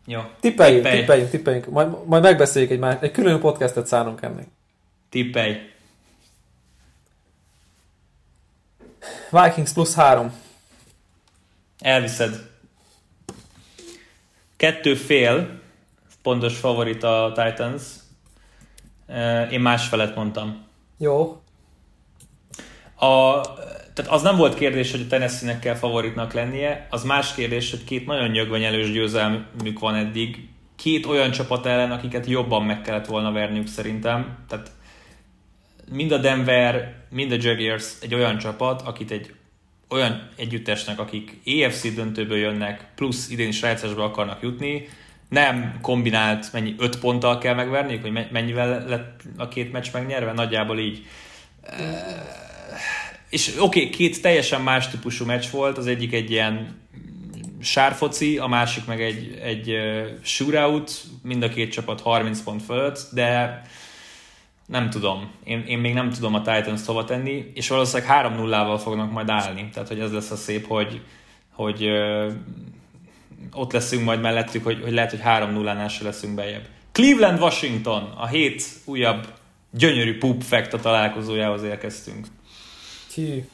Jó, tippeljünk, Tippelj. tippeljünk, tippeljünk. Majd, majd megbeszéljük egy, más, egy külön podcastet szánunk ennek. tippelj. Vikings plusz három. Elviszed. Kettő fél, pontos favorit a Titans. Én másfelet mondtam. Jó. A, tehát az nem volt kérdés, hogy a Tennessee-nek kell favoritnak lennie, az más kérdés, hogy két nagyon nyögvenyelős győzelmük van eddig, két olyan csapat ellen, akiket jobban meg kellett volna verniük szerintem. Tehát mind a Denver, mind a Jaguars egy olyan csapat, akit egy olyan együttesnek, akik EFC döntőből jönnek, plusz idén is rájátszásba akarnak jutni, nem kombinált, mennyi, öt ponttal kell megverniük, hogy me- mennyivel lett a két meccs megnyerve, nagyjából így. És oké, okay, két teljesen más típusú meccs volt, az egyik egy ilyen sárfoci, a másik meg egy, egy shootout, mind a két csapat 30 pont fölött, de nem tudom. Én, én még nem tudom a Titans hova tenni, és valószínűleg 3-0-val fognak majd állni. Tehát, hogy ez lesz a szép, hogy, hogy uh, ott leszünk majd mellettük, hogy, hogy lehet, hogy 3-0-nál se leszünk bejebb. Cleveland-Washington, a hét újabb gyönyörű poop fact a találkozójához érkeztünk. Hű.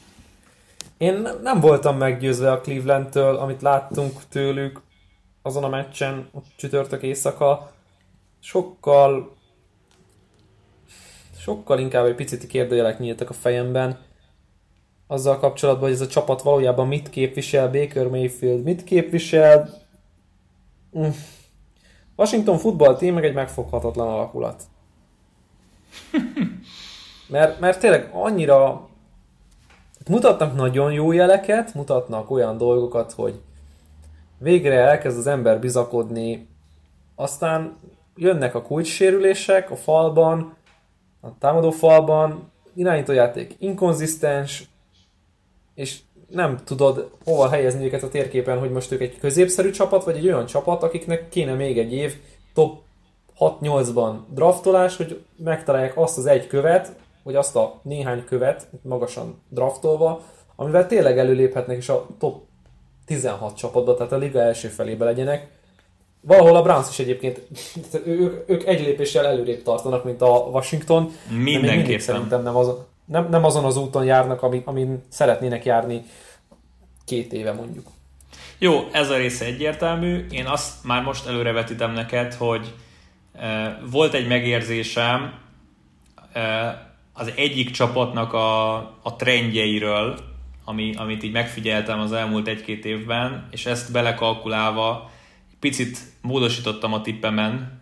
Én ne- nem voltam meggyőzve a Clevelandtől, amit láttunk tőlük azon a meccsen, ott csütörtök éjszaka. Sokkal sokkal inkább egy picit kérdőjelek nyíltak a fejemben azzal kapcsolatban, hogy ez a csapat valójában mit képvisel, Baker Mayfield mit képvisel. Mm. Washington football team meg egy megfoghatatlan alakulat. Mert, mert tényleg annyira mutatnak nagyon jó jeleket, mutatnak olyan dolgokat, hogy végre elkezd az ember bizakodni, aztán jönnek a kulcssérülések a falban, a támadó falban, irányítójáték inkonzisztens, és nem tudod hova helyezni őket a térképen, hogy most ők egy középszerű csapat, vagy egy olyan csapat, akiknek kéne még egy év top 6-8-ban draftolás, hogy megtalálják azt az egy követ, vagy azt a néhány követ, magasan draftolva, amivel tényleg előléphetnek, és a top 16 csapatba, tehát a liga első felébe legyenek. Valahol a Browns is egyébként, ők, ők egy lépéssel előrébb tartanak, mint a Washington. Mindenképpen. szerintem nem azon, nem, nem azon az úton járnak, amin, amin szeretnének járni két éve mondjuk. Jó, ez a része egyértelmű. Én azt már most előrevetítem neked, hogy e, volt egy megérzésem e, az egyik csapatnak a, a trendjeiről, ami, amit így megfigyeltem az elmúlt egy-két évben, és ezt belekalkulálva picit módosítottam a tippemen,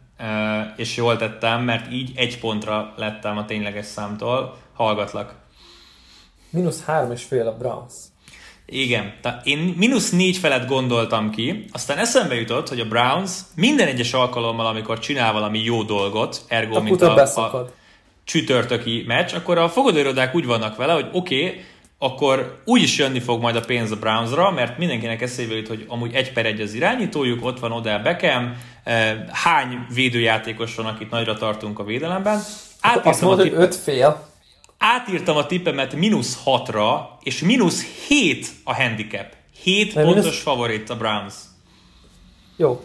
és jól tettem, mert így egy pontra lettem a tényleges számtól. Hallgatlak. Minusz három és fél a Browns. Igen, tehát én mínusz négy felett gondoltam ki, aztán eszembe jutott, hogy a Browns minden egyes alkalommal, amikor csinál valami jó dolgot, ergo Akkor mint a, a csütörtöki meccs, akkor a fogadóirodák úgy vannak vele, hogy oké, okay, akkor úgy is jönni fog majd a pénz a Brownsra, mert mindenkinek eszébe jut, hogy amúgy egy per egy az irányítójuk, ott van Odell Beckham, eh, hány védőjátékos van, akit nagyra tartunk a védelemben. Azt Átírtam a, mondod, hogy öt fél. átírtam a tippemet mínusz 6-ra, és mínusz 7 a handicap. 7 Mert pontos mínusz- favorit a Browns. Jó,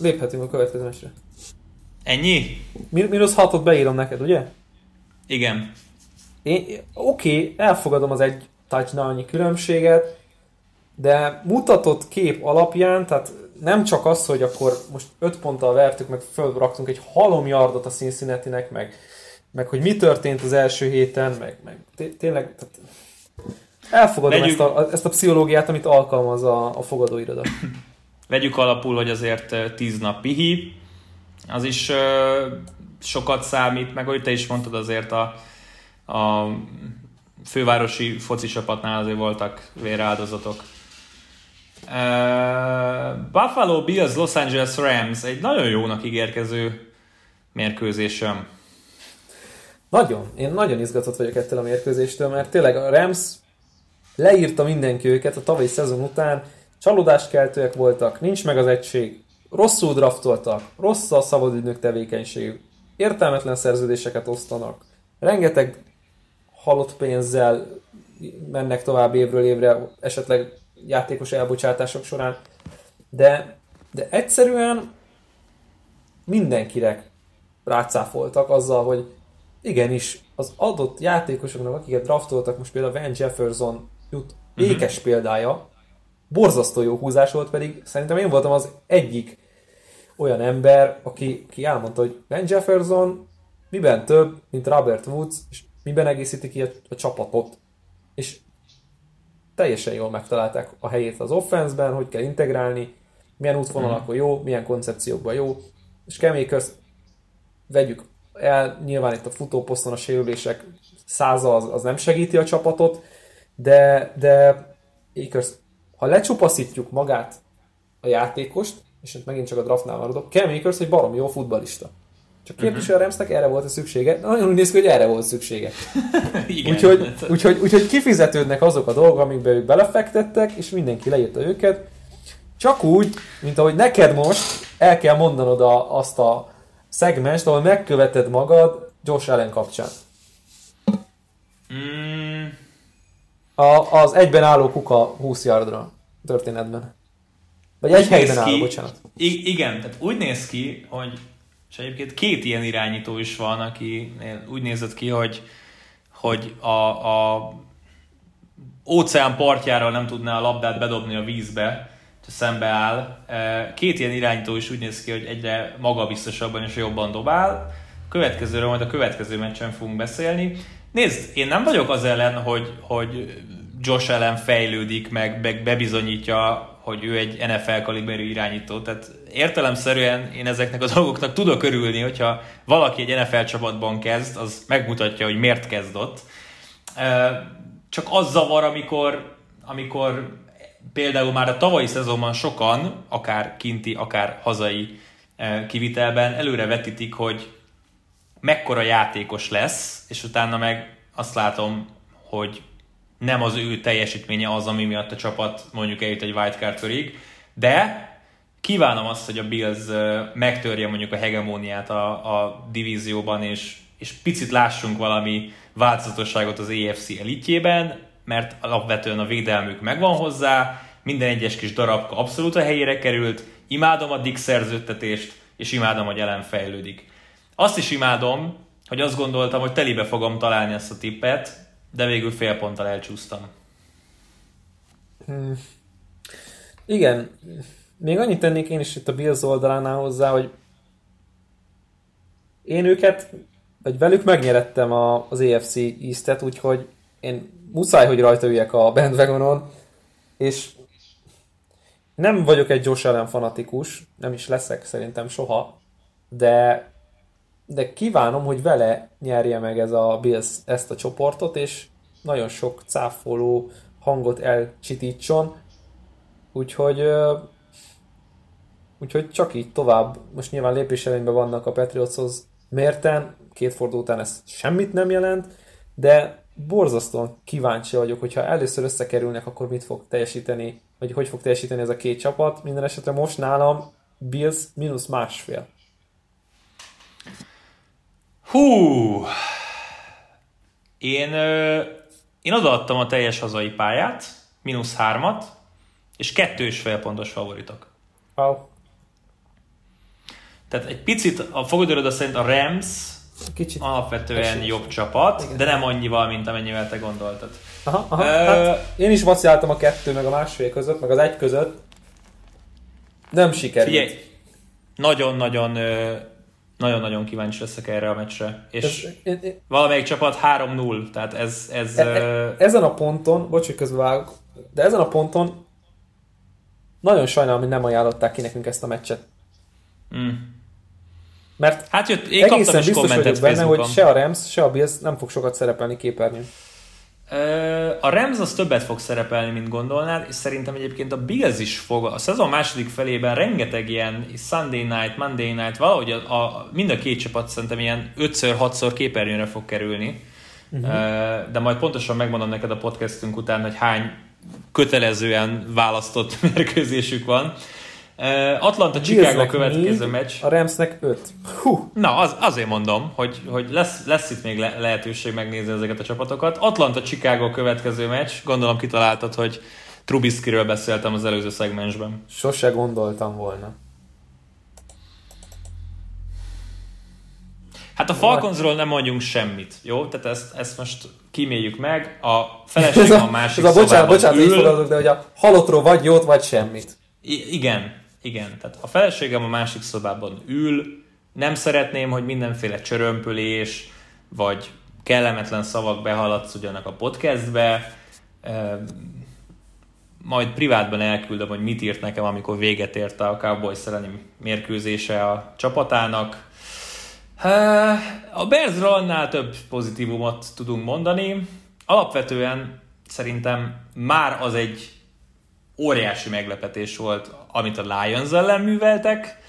léphetünk a következő mesre. Ennyi? Mínusz hatot beírom neked, ugye? Igen. Én, oké, okay, elfogadom az egy touchdown különbséget, de mutatott kép alapján, tehát nem csak az, hogy akkor most 5 ponttal vertük, meg fölraktunk egy halomjardot a cincinnati meg, meg hogy mi történt az első héten, meg, meg té- tényleg tehát elfogadom Vegyük- ezt a, ezt a pszichológiát, amit alkalmaz a, a fogadóiroda. Vegyük alapul, hogy azért 10 nap pihi, az is ö, sokat számít, meg ahogy te is mondtad, azért a, a fővárosi foci csapatnál azért voltak véráldozatok. Buffalo Bills, Los Angeles Rams, egy nagyon jónak ígérkező mérkőzésem. Nagyon, én nagyon izgatott vagyok ettől a mérkőzéstől, mert tényleg a Rams leírta mindenki őket a tavalyi szezon után, csalódáskeltőek voltak, nincs meg az egység, rosszul draftoltak, rossz a szabadügynök tevékenységük, értelmetlen szerződéseket osztanak, rengeteg halott pénzzel mennek tovább évről évre, esetleg játékos elbocsátások során, de, de egyszerűen mindenkire rácáfoltak azzal, hogy igenis az adott játékosoknak, akiket draftoltak, most például Van Jefferson jut ékes uh-huh. példája, borzasztó jó húzás volt, pedig szerintem én voltam az egyik olyan ember, aki, aki elmondta, hogy Van Jefferson miben több, mint Robert Woods, és miben egészíti ki a, a csapatot. És teljesen jól megtalálták a helyét az offenszben, hogy kell integrálni, milyen útvonalakon jó, milyen koncepciókban jó, és Kemély közt vegyük el, nyilván itt a futóposzton a sérülések száza az, az nem segíti a csapatot, de, de Akers, ha lecsupaszítjuk magát a játékost, és itt megint csak a draftnál maradok, Cam Akers egy baromi jó futbalista. Csak kérdés, hogy a Ramsnek erre volt a szüksége, nagyon úgy néz ki, hogy erre volt szüksége. Igen. Úgyhogy, úgyhogy, úgyhogy kifizetődnek azok a dolgok, amikbe ők belefektettek, és mindenki leírta őket. Csak úgy, mint ahogy neked most el kell mondanod a, azt a szegmest, ahol megköveted magad Josh Allen kapcsán. Mm, A, az egyben álló kuka 20 yardra történetben. Vagy egy Úgy helyben néz ki- álló, bocsánat. I- igen, tehát úgy néz ki, hogy és egyébként két ilyen irányító is van, aki úgy nézett ki, hogy, hogy a, a óceán partjáról nem tudná a labdát bedobni a vízbe, ha szembe áll. E, Két ilyen irányító is úgy néz ki, hogy egyre magabiztosabban és jobban dobál. Következőről majd a következő meccsen fogunk beszélni. Nézd, én nem vagyok az ellen, hogy, hogy Josh ellen fejlődik, meg, meg bebizonyítja, hogy ő egy NFL kaliberű irányító. Tehát értelemszerűen én ezeknek a dolgoknak tudok örülni, hogyha valaki egy NFL csapatban kezd, az megmutatja, hogy miért kezd ott. E, Csak az zavar, amikor, amikor például már a tavalyi szezonban sokan, akár kinti, akár hazai kivitelben előre vetítik, hogy mekkora játékos lesz, és utána meg azt látom, hogy nem az ő teljesítménye az, ami miatt a csapat mondjuk eljut egy wildcard körig, de kívánom azt, hogy a Bills megtörje mondjuk a hegemóniát a, a divízióban, és, és picit lássunk valami változatosságot az AFC elitjében, mert alapvetően a védelmük megvan hozzá, minden egyes kis darabka abszolút a helyére került, imádom a Dick szerződtetést, és imádom, hogy Ellen fejlődik. Azt is imádom, hogy azt gondoltam, hogy telibe fogom találni ezt a tippet, de végül fél ponttal elcsúsztam. Hmm. Igen, még annyit tennék én is itt a Bills oldalánál hozzá, hogy én őket, vagy velük megnyerettem a, az AFC East-et, úgyhogy én muszáj, hogy rajta üljek a bandwagonon, és nem vagyok egy Josh Allen fanatikus, nem is leszek szerintem soha, de, de kívánom, hogy vele nyerje meg ez a Bills ezt a csoportot, és nagyon sok cáfoló hangot elcsitítson, úgyhogy úgyhogy csak így tovább. Most nyilván lépéselőnyben vannak a Patriotshoz mérten, két forduló után ez semmit nem jelent, de borzasztóan kíváncsi vagyok, hogyha először összekerülnek, akkor mit fog teljesíteni, vagy hogy fog teljesíteni ez a két csapat. Minden esetre most nálam Bills mínusz másfél. Hú! Én, ö, én odaadtam a teljes hazai pályát, mínusz hármat, és kettős fél pontos favoritok. Wow. Tehát egy picit a fogadőröd szerint a Rams Kicsit alapvetően esély. jobb csapat, Igen. de nem annyival, mint amennyivel te gondoltad. Aha, aha. Ö... Hát én is vaciláltam a kettő, meg a másfél között, meg az egy között. Nem sikerült. Figyelj, nagyon-nagyon nagyon-nagyon kíváncsi leszek erre a meccsre. És ez, valamelyik csapat 3-0, tehát ez... ez e, e, ezen a ponton, bocs, hogy közbevágok, de ezen a ponton nagyon sajnálom, hogy nem ajánlották ki nekünk ezt a meccset. Mm. Mert hát jött, én egészen biztos vagyok benne, hogy se a Rams, se a Bills nem fog sokat szerepelni képernyőn. A Rams az többet fog szerepelni, mint gondolnád, és szerintem egyébként a Bills is fog. A szezon második felében rengeteg ilyen Sunday night, Monday night, valahogy a, a, mind a két csapat szerintem ilyen 5-6-szor képernyőre fog kerülni. Uh-huh. De majd pontosan megmondom neked a podcastünk után, hogy hány kötelezően választott mérkőzésük van. Atlanta Chicago következő meccs. A Ramsnek 5. Hú. Na, az, azért mondom, hogy, hogy lesz, lesz itt még le, lehetőség megnézni ezeket a csapatokat. Atlanta Chicago következő meccs. Gondolom kitaláltad, hogy Trubiskyről beszéltem az előző szegmensben. Sose gondoltam volna. Hát a Falconsról nem mondjunk semmit, jó? Tehát ezt, ezt most kíméljük meg. A feleségem a, a másik ez a, bocsánat, bocsánat, ül. Fogadok, de hogy a halottról vagy jót, vagy semmit. I- igen, igen. Tehát a feleségem a másik szobában ül, nem szeretném, hogy mindenféle csörömpölés, vagy kellemetlen szavak behaladszudjanak a podcastbe. Majd privátban elküldöm, hogy mit írt nekem, amikor véget ért a Cowboys elleni mérkőzése a csapatának. A Bearsről annál több pozitívumot tudunk mondani. Alapvetően szerintem már az egy óriási meglepetés volt, amit a Lions ellen műveltek,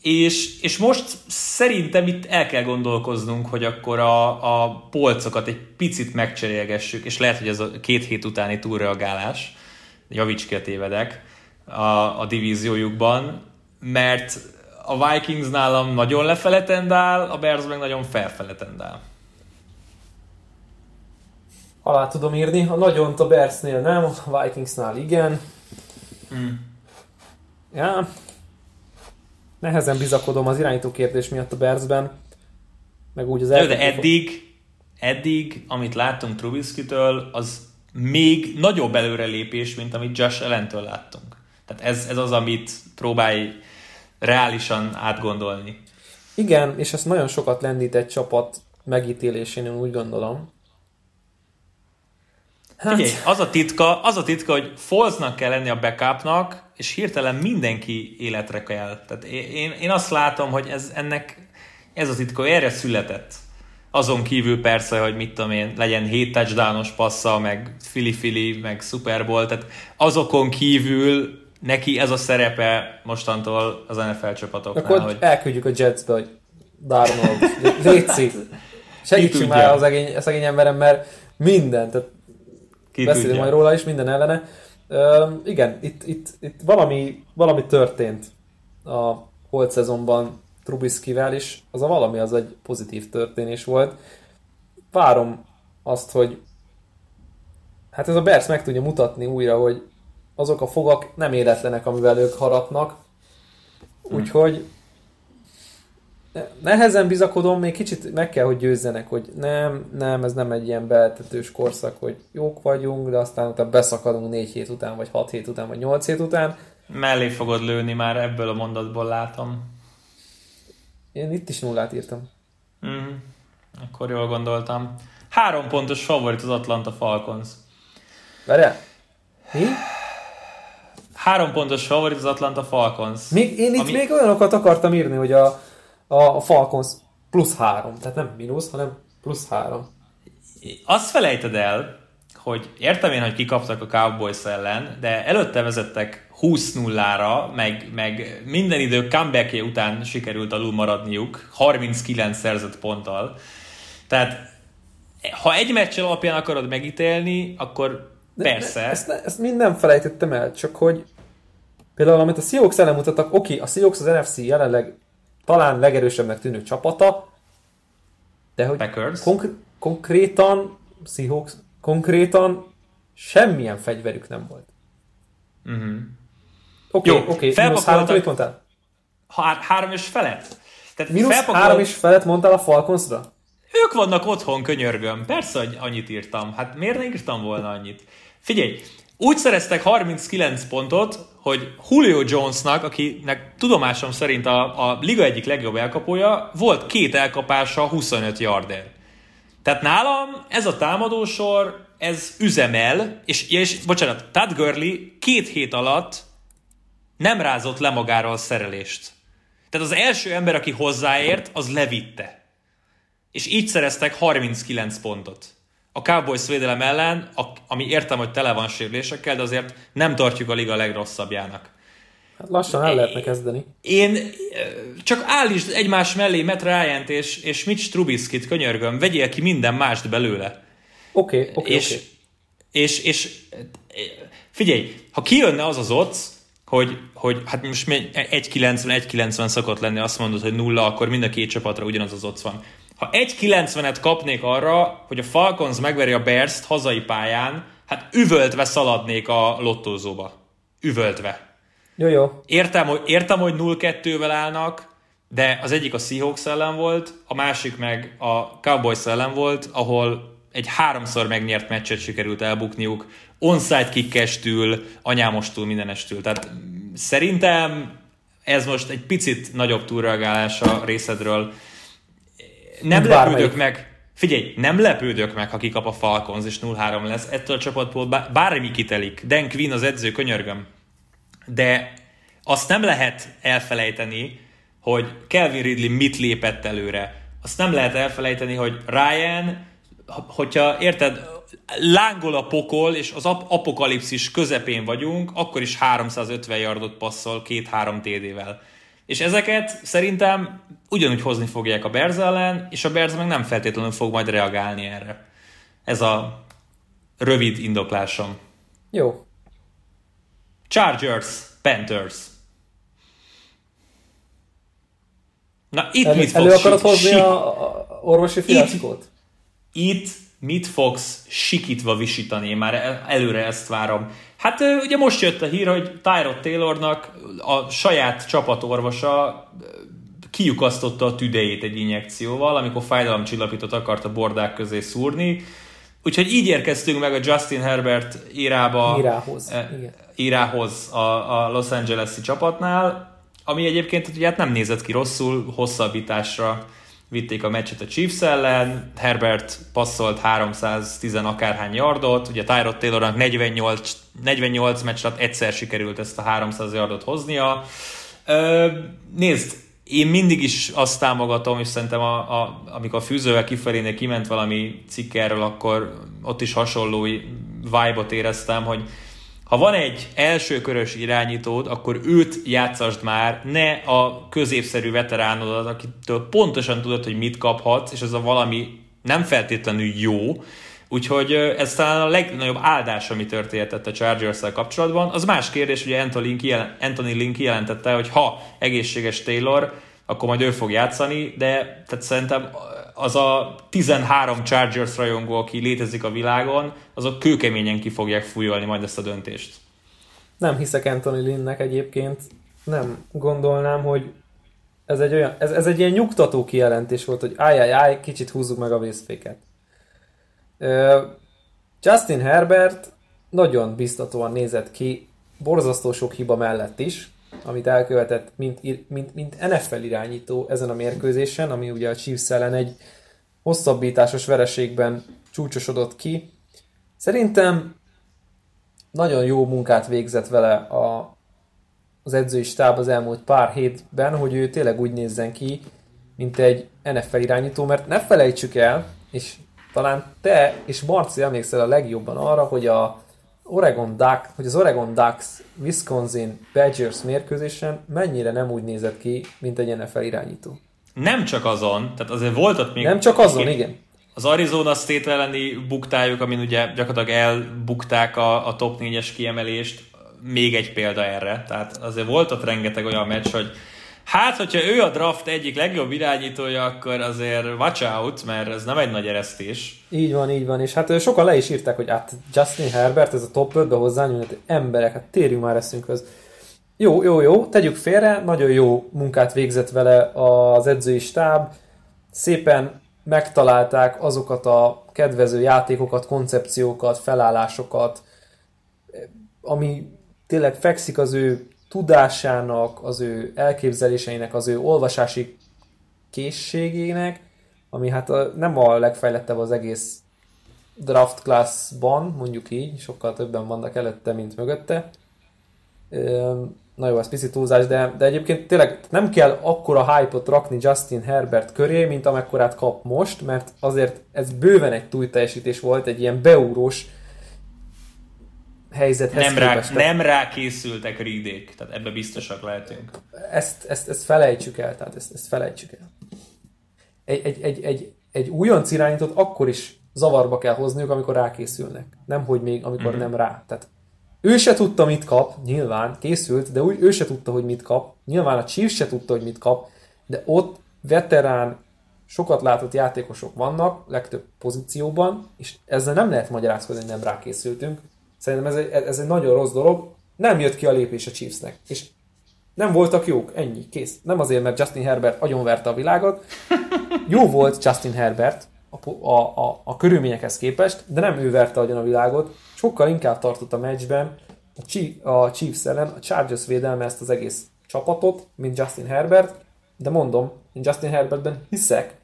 és, és most szerintem itt el kell gondolkoznunk, hogy akkor a, a polcokat egy picit megcserélgessük, és lehet, hogy ez a két hét utáni túlreagálás, javíts ki a tévedek, a, a divíziójukban, mert a Vikings nálam nagyon lefele tendál, a Bears meg nagyon felfele tendál. Alá tudom írni, a nagyon a Bearsnél nem, a Vikingsnál igen. Mm. Ja, nehezen bizakodom az irányító kérdés miatt a Bearsben, meg úgy az De, de eddig, eddig, amit láttunk Trubisky-től, az még nagyobb előrelépés, mint amit Josh Allen-től láttunk. Tehát ez, ez az, amit próbálj reálisan átgondolni. Igen, és ezt nagyon sokat lendít egy csapat megítélésén, én úgy gondolom. Hát... Figyelj, az a titka, az a titka, hogy Folznak kell lenni a backupnak, és hirtelen mindenki életre kell. Tehát én, én azt látom, hogy ez, ennek ez a titka, erre született. Azon kívül persze, hogy mit tudom én, legyen 7 touchdownos passza, meg fili-fili, meg Super Bowl, tehát azokon kívül neki ez a szerepe mostantól az NFL csapatoknál. Akkor hogy... elküldjük a Jetsbe, hogy Darnold, Léci, segítsünk már az szegény, a szegény emberem, mert minden, tehát Ki beszélünk tudja. majd róla is, minden ellene. Uh, igen, itt, itt, itt valami, valami történt a holt szezonban Trubiskyvel is, az a valami az egy pozitív történés volt. Várom azt, hogy hát ez a Bears meg tudja mutatni újra, hogy azok a fogak nem életlenek, amivel ők harapnak. Úgyhogy nehezen bizakodom, még kicsit meg kell, hogy győzzenek, hogy nem, nem, ez nem egy ilyen beeltetős korszak, hogy jók vagyunk, de aztán utána beszakadunk négy hét után, vagy hat hét után, vagy nyolc hét után. Mellé fogod lőni már ebből a mondatból látom. Én itt is nullát írtam. Mm, akkor jól gondoltam. Három pontos favorit az Atlanta Falcons. Várjál? Mi? Három pontos favorit az Atlanta Falcons. Még, én itt ami... még olyanokat akartam írni, hogy a, a Falcons plusz három, tehát nem mínusz, hanem plusz három. Azt felejted el, hogy értem én, hogy kikaptak a Cowboys ellen, de előtte vezettek 20-0-ra, meg, meg minden idő comeback után sikerült alul maradniuk, 39 szerzett ponttal. Tehát ha egy meccs alapján akarod megítélni, akkor de, persze. De, ezt, ezt mind nem felejtettem el, csak hogy például amit a Seahawks ellen mutattak, oké, a Seahawks az NFC jelenleg talán legerősebbnek tűnő csapata, de hogy konk- konkrétan Seahawks, konkrétan semmilyen fegyverük nem volt. Uh-huh. Oké, okay, oké, okay. mínusz három, mit mondtál? Há- három és felett. Tehát mínusz felpakolt... három és felett mondtál a Falconsra? Ők vannak otthon, könyörgöm. Persze, hogy annyit írtam. Hát miért nem írtam volna annyit? Figyelj, úgy szereztek 39 pontot, hogy Julio Jonesnak, akinek tudomásom szerint a, a liga egyik legjobb elkapója, volt két elkapása 25 yarder. Tehát nálam ez a támadósor, ez üzemel, és, és bocsánat, Todd Gurley két hét alatt nem rázott le magáról a szerelést. Tehát az első ember, aki hozzáért, az levitte. És így szereztek 39 pontot. A Cowboys védelem ellen, ami értem, hogy tele van sérülésekkel, de azért nem tartjuk a liga legrosszabbjának. Hát lassan el lehetne kezdeni. Én csak állítsd egymás mellé Matt ryan és, és Mitch Trubisky-t, könyörgöm, vegyél ki minden mást belőle. Oké, okay, oké, okay, és, okay. és, és, figyelj, ha kijönne az az ott, hogy, hogy hát most 1.90-1.90 szokott lenni, azt mondod, hogy nulla, akkor mind a két csapatra ugyanaz az ott van. Ha 1.90-et kapnék arra, hogy a Falcons megveri a Bears-t hazai pályán, hát üvöltve szaladnék a lottózóba. Üvöltve. Jó, jó. Értem, hogy, értem, hogy 0-2-vel állnak, de az egyik a Seahawks ellen volt, a másik meg a Cowboys ellen volt, ahol egy háromszor megnyert meccset sikerült elbukniuk, onside kickestül, anyámostól, mindenestül. Tehát szerintem ez most egy picit nagyobb túlreagálás a részedről. Nem lepődök bármelyik. meg, Figyelj, nem lepődök meg, ha kikap a Falcons és 0-3 lesz. Ettől a csapatból bármi kitelik. Dan Quinn az edző, könyörgöm. De azt nem lehet elfelejteni, hogy Kelvin Ridley mit lépett előre. Azt nem lehet elfelejteni, hogy Ryan, hogyha érted, lángol a pokol, és az ap- apokalipszis közepén vagyunk, akkor is 350 yardot passzol két-három TD-vel. És ezeket szerintem ugyanúgy hozni fogják a Bears ellen, és a Bears meg nem feltétlenül fog majd reagálni erre. Ez a rövid indoklásom. Jó. Chargers, Panthers. Na itt elő, mit fogsz Elő akarod hozni a, a orvosi fiaskót? Itt, itt mit fogsz sikítva visítani, én már előre ezt várom. Hát ugye most jött a hír, hogy Tyrod Taylornak a saját csapatorvosa kiukasztotta a tüdejét egy injekcióval, amikor fájdalomcsillapítót akart a bordák közé szúrni. Úgyhogy így érkeztünk meg a Justin Herbert írába, írához, igen. írához a, a Los Angeles-i csapatnál, ami egyébként ugye hát nem nézett ki rosszul, hosszabbításra vitték a meccset a Chiefs ellen, Herbert passzolt 310 akárhány yardot, ugye Tyrod Taylornak 48, 48 meccs alatt egyszer sikerült ezt a 300 yardot hoznia. Nézd, én mindig is azt támogatom, és szerintem a, a, amikor a fűzővel kifelé kiment valami cikk erről, akkor ott is hasonló vibe-ot éreztem, hogy ha van egy elsőkörös irányítód, akkor őt játszasd már, ne a középszerű veteránodat, akitől pontosan tudod, hogy mit kaphatsz, és ez a valami nem feltétlenül jó, Úgyhogy ez talán a legnagyobb áldás, ami történhetett a chargers kapcsolatban. Az más kérdés, hogy Anthony, Lynn kijelentette, hogy ha egészséges Taylor, akkor majd ő fog játszani, de tehát szerintem az a 13 Chargers rajongó, aki létezik a világon, azok kőkeményen ki fogják fújolni majd ezt a döntést. Nem hiszek Anthony Lynnnek egyébként. Nem gondolnám, hogy ez egy, olyan, ez, ez egy ilyen nyugtató kijelentés volt, hogy áj, kicsit húzzuk meg a vészféket. Justin Herbert nagyon biztatóan nézett ki, borzasztó sok hiba mellett is, amit elkövetett, mint, mint, mint NFL irányító ezen a mérkőzésen, ami ugye a Chiefs ellen egy hosszabbításos vereségben csúcsosodott ki. Szerintem nagyon jó munkát végzett vele a, az edzői stáb az elmúlt pár hétben, hogy ő tényleg úgy nézzen ki, mint egy NFL irányító, mert ne felejtsük el, és talán te és Marci emlékszel a legjobban arra, hogy a Oregon Duck, hogy az Oregon Ducks Wisconsin Badgers mérkőzésen mennyire nem úgy nézett ki, mint egy NFL irányító. Nem csak azon, tehát azért volt ott még... Nem csak azon, igen. Az Arizona State elleni buktájuk, amin ugye gyakorlatilag elbukták a, a top 4-es kiemelést, még egy példa erre. Tehát azért volt ott rengeteg olyan meccs, hogy Hát, hogyha ő a draft egyik legjobb irányítója, akkor azért watch out, mert ez nem egy nagy eresztés. Így van, így van, és hát sokan le is írták, hogy hát Justin Herbert, ez a top 5-be hozzányúl, hát emberek, hát térjünk már eszünkhöz. Jó, jó, jó, tegyük félre, nagyon jó munkát végzett vele az edzői stáb, szépen megtalálták azokat a kedvező játékokat, koncepciókat, felállásokat, ami tényleg fekszik az ő tudásának, az ő elképzeléseinek, az ő olvasási készségének, ami hát a, nem a legfejlettebb az egész draft classban, mondjuk így, sokkal többen vannak előtte, mint mögötte. Na jó, ez picit túlzás, de, de egyébként tényleg nem kell akkora hype-ot rakni Justin Herbert köré, mint amekkorát kap most, mert azért ez bőven egy túl teljesítés volt, egy ilyen beúrós helyzethez nem rá, képest. Nem rá készültek ridék, tehát ebbe biztosak lehetünk. Ezt, ezt, ezt felejtsük el, tehát ezt, ezt felejtsük el. Egy, egy, egy, egy, egy újonc irányítót akkor is zavarba kell hozniuk, amikor rákészülnek. Nem, hogy még amikor mm-hmm. nem rá. Tehát ő se tudta, mit kap, nyilván készült, de úgy ő se tudta, hogy mit kap. Nyilván a Chiefs se tudta, hogy mit kap, de ott veterán, sokat látott játékosok vannak, legtöbb pozícióban, és ezzel nem lehet magyarázkodni, hogy nem rákészültünk. Szerintem ez egy, ez egy nagyon rossz dolog. Nem jött ki a lépés a Chiefsnek. És nem voltak jók, ennyi, kész. Nem azért, mert Justin Herbert agyonverte a világot. Jó volt Justin Herbert a, a, a, a körülményekhez képest, de nem ő verte agyon a világot. Sokkal inkább tartott a meccsben a, Chief, a Chiefs ellen, a Chargers védelme ezt az egész csapatot, mint Justin Herbert, de mondom, én Justin Herbertben hiszek,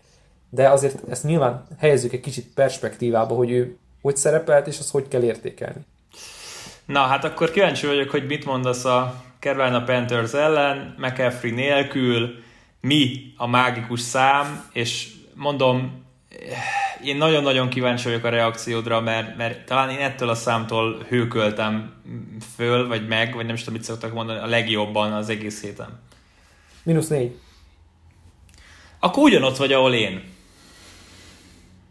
de azért ezt nyilván helyezzük egy kicsit perspektívába, hogy ő hogy szerepelt, és azt hogy kell értékelni. Na, hát akkor kíváncsi vagyok, hogy mit mondasz a Carolina Panthers ellen, McCaffrey nélkül, mi a mágikus szám, és mondom, én nagyon-nagyon kíváncsi vagyok a reakciódra, mert, mert talán én ettől a számtól hőköltem föl, vagy meg, vagy nem is tudom, mit szoktak mondani, a legjobban az egész héten. Minusz négy. Akkor ugyanott vagy, ahol én.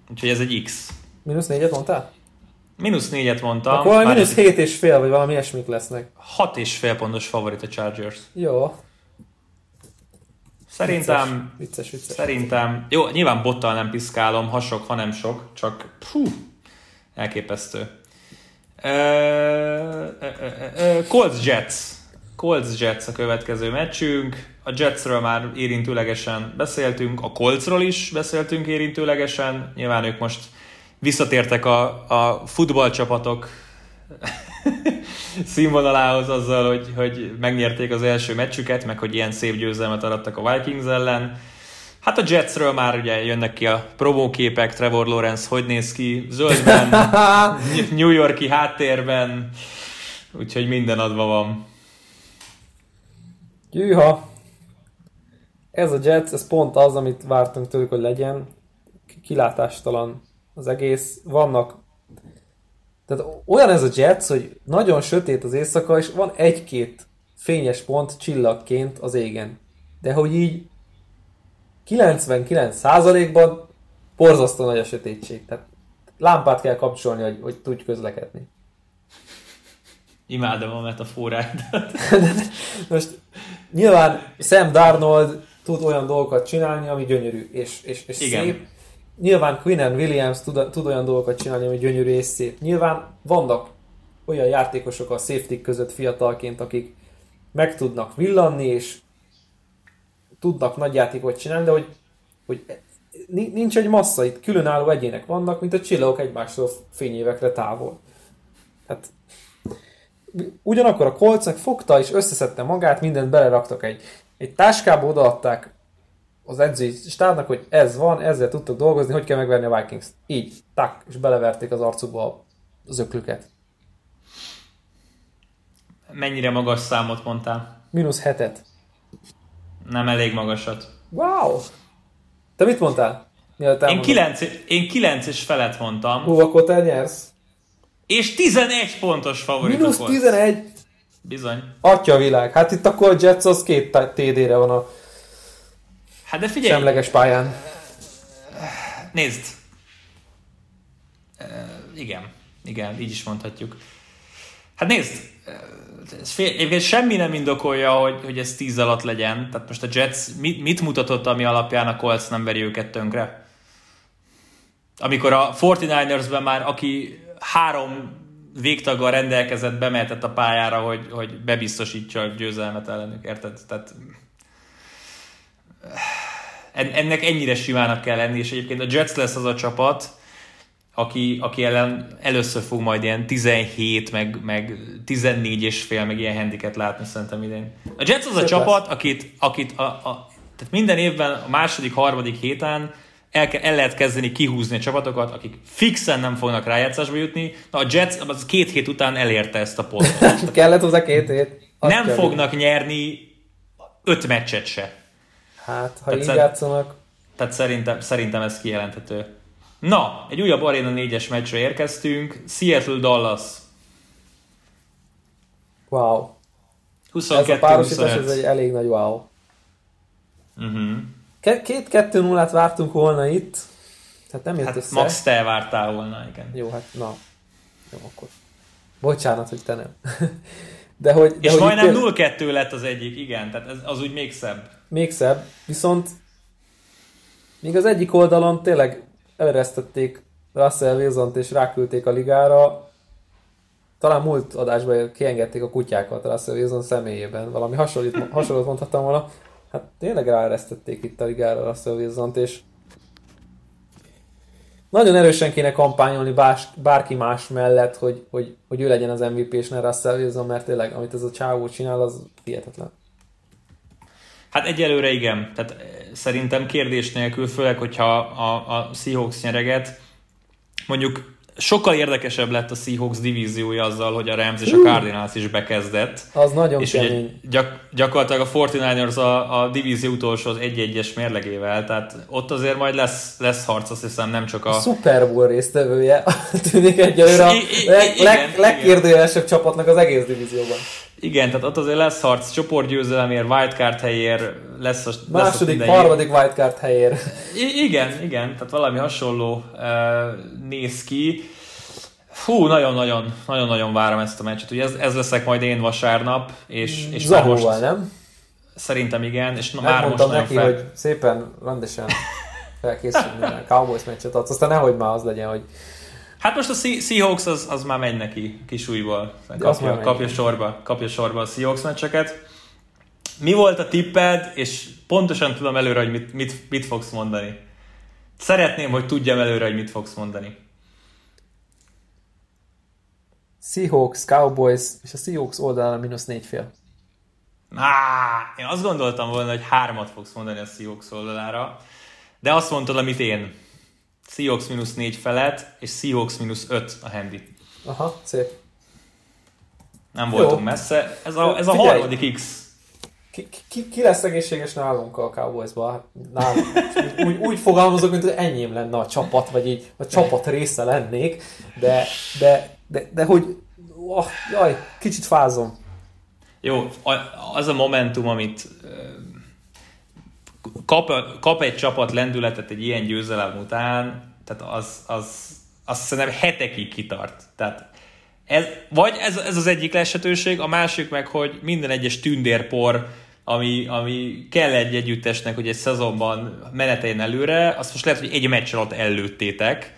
Úgyhogy ez egy X. Minusz négyet mondtál? Mínusz négyet mondtam. Akkor valami mínusz hét és fél, vagy valami ilyesmik lesznek. Hat és fél pontos favorit a Chargers. Jó. Szerintem, vicces, vicces, vicces. szerintem, jó, nyilván bottal nem piszkálom, ha sok, ha nem sok, csak pfú, elképesztő. Colts Jets. Colts Jets a következő meccsünk. A Jetsről már érintőlegesen beszéltünk, a Coltsról is beszéltünk érintőlegesen. Nyilván ők most visszatértek a, a futballcsapatok színvonalához azzal, hogy, hogy megnyerték az első meccsüket, meg hogy ilyen szép győzelmet arattak a Vikings ellen. Hát a Jetsről már ugye jönnek ki a promóképek, Trevor Lawrence hogy néz ki, zöldben, New Yorki háttérben, úgyhogy minden adva van. Gyűha! Ez a Jets, ez pont az, amit vártunk tőlük, hogy legyen. Kilátástalan az egész. Vannak tehát olyan ez a Jets, hogy nagyon sötét az éjszaka, és van egy-két fényes pont csillagként az égen. De hogy így 99%-ban borzasztó nagy a sötétség. Tehát lámpát kell kapcsolni, hogy, hogy tudj közlekedni. Imádom a metaforát. Most nyilván Sam Darnold tud olyan dolgokat csinálni, ami gyönyörű és, és, és Igen. szép, Nyilván Quinn and Williams tud, tud olyan dolgokat csinálni, hogy gyönyörű és szép. Nyilván vannak olyan játékosok a safety között fiatalként, akik meg tudnak villanni, és tudnak nagy játékot csinálni, de hogy, hogy nincs egy massza, itt különálló egyének vannak, mint a csillagok egymástól fényévekre távol. Hát ugyanakkor a kolcnak fogta és összeszedte magát, mindent beleraktak egy, egy táskába, odaadták az edzői stábnak, hogy ez van, ezzel tudtok dolgozni, hogy kell megverni a Vikings. Így, tak, és beleverték az arcukba az öklüket. Mennyire magas számot mondtál? Minusz hetet. Nem elég magasat. Wow! Te mit mondtál? Én 9, én 9 és felet mondtam. Hú, akkor te nyersz. És 11 pontos favorit Minusz 11? Bizony. Atya világ. Hát itt akkor a Jets az két TD-re van a hát de figyelj, semleges pályán. Nézd. Igen. Igen, így is mondhatjuk. Hát nézd, fél, semmi nem indokolja, hogy, hogy ez 10 alatt legyen. Tehát most a Jets mit, mit mutatott, ami alapján a Colts nem veri őket tönkre? Amikor a 49ersben már, aki három végtaggal rendelkezett, bemehetett a pályára, hogy, hogy bebiztosítsa a győzelmet ellenük, érted? Tehát ennek ennyire simának kell lenni, és egyébként a Jets lesz az a csapat, aki, aki ellen először fog majd ilyen 17, meg, meg 14 és fél, meg ilyen handiket látni szerintem idén. A Jets az a Szép csapat, lesz. akit, akit a, a, tehát minden évben a második, harmadik héten el, ke, el lehet kezdeni kihúzni a csapatokat, akik fixen nem fognak rájátszásba jutni. Na a Jets az két hét után elérte ezt a pontot. Kellett hozzá két hét. Azt nem fognak nyerni öt meccset se. Hát, ha tehát így játszanak. Tehát szerintem, szerintem ez kijelenthető. Na, egy újabb Arena 4-es meccsre érkeztünk. Seattle-Dallas. Wow. 22 Ez a párosítás ez egy elég nagy wow. Uh-huh. Két 2 0 vártunk volna itt. Hát nem jött hát össze. Max te vártál volna, igen. Jó, hát na. Jó, akkor. Bocsánat, hogy te nem. De hogy, de És hogy majdnem 0-2 lett az egyik, igen, tehát ez, az úgy még szebb. Még szebb, viszont még az egyik oldalon tényleg eleresztették Russell wilson és ráküldték a ligára. Talán múlt adásban kiengedték a kutyákat Russell Wilson személyében. Valami hasonlít, hasonlót mondhattam volna. Hát tényleg ráeresztették itt a ligára Russell wilson és nagyon erősen kéne kampányolni bás, bárki más mellett, hogy, hogy, hogy ő legyen az MVP és ne Russell Wilson, mert tényleg, amit ez a csávó csinál, az hihetetlen. Hát egyelőre igen. Tehát eh, szerintem kérdés nélkül, főleg, hogyha a, a Seahawks nyereget, mondjuk sokkal érdekesebb lett a Seahawks divíziója azzal, hogy a Rams és a Cardinals is bekezdett. Az nagyon és kemény. gyak, gyakorlatilag a 49ers a, a divízió utolsó az egy-egyes mérlegével, tehát ott azért majd lesz, lesz harc, azt hiszem nem csak a... a Super Bowl résztvevője tűnik egyelőre a leg, leg, legkérdőjelesebb csapatnak az egész divízióban. Igen, tehát ott azért lesz harc csoportgyőzelemért, wildcard helyér, lesz a... Második, lesz a harmadik wildcard helyér. I- igen, igen, tehát valami hasonló uh, néz ki. Fú, nagyon-nagyon, nagyon-nagyon várom ezt a meccset. Ugye ez, ez leszek majd én vasárnap, és, és Zahóval, most... nem? Szerintem igen, és már most neki, fel... hogy szépen, rendesen felkészülni a Cowboys meccset adsz, aztán nehogy már az legyen, hogy Hát most a Seahawks az, az már megy neki kis újból. Kapja, kapja, sorba, kapja sorba a Seahawks meccseket. Mi volt a tipped, és pontosan tudom előre, hogy mit, mit, mit fogsz mondani. Szeretném, hogy tudjam előre, hogy mit fogsz mondani. Seahawks, Cowboys, és a Seahawks oldalán a mínusz négy fél. Á, én azt gondoltam volna, hogy hármat fogsz mondani a Seahawks oldalára, de azt mondtad, amit én. Seahawks mínusz 4 felett, és Seahawks mínusz 5 a handy. Aha, szép. Nem voltunk Jó. messze. Ez a, ez a harmadik X. Ki, ki, ki lesz egészséges nálunk a nálunk. Úgy, úgy fogalmazok, mint hogy enyém lenne a csapat, vagy így a csapat része lennék, de, de, de, de hogy oh, jaj, kicsit fázom. Jó, az a momentum, amit kap, kap egy csapat lendületet egy ilyen győzelem után, tehát az, az, az szerintem hetekig kitart. Tehát ez, vagy ez, ez az egyik lehetőség, a másik meg, hogy minden egyes tündérpor, ami, ami kell egy együttesnek, hogy egy szezonban meneteljen előre, azt most lehet, hogy egy meccs alatt előttétek,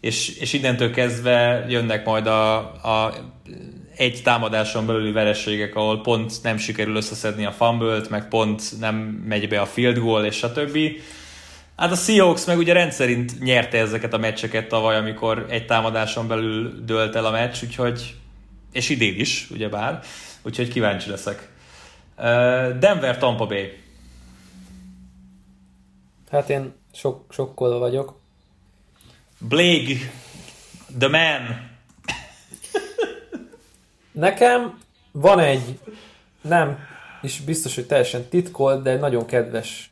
és, és innentől kezdve jönnek majd a, a egy támadáson belüli vereségek, ahol pont nem sikerül összeszedni a fumble meg pont nem megy be a field goal, és stb. Hát a Seahawks meg ugye rendszerint nyerte ezeket a meccseket tavaly, amikor egy támadáson belül dölt el a meccs, úgyhogy, és idén is, ugyebár, úgyhogy kíváncsi leszek. Denver Tampa Bay. Hát én sok, sokkolva vagyok. Blake, the man. Nekem van egy, nem, és biztos, hogy teljesen titkolt, de egy nagyon kedves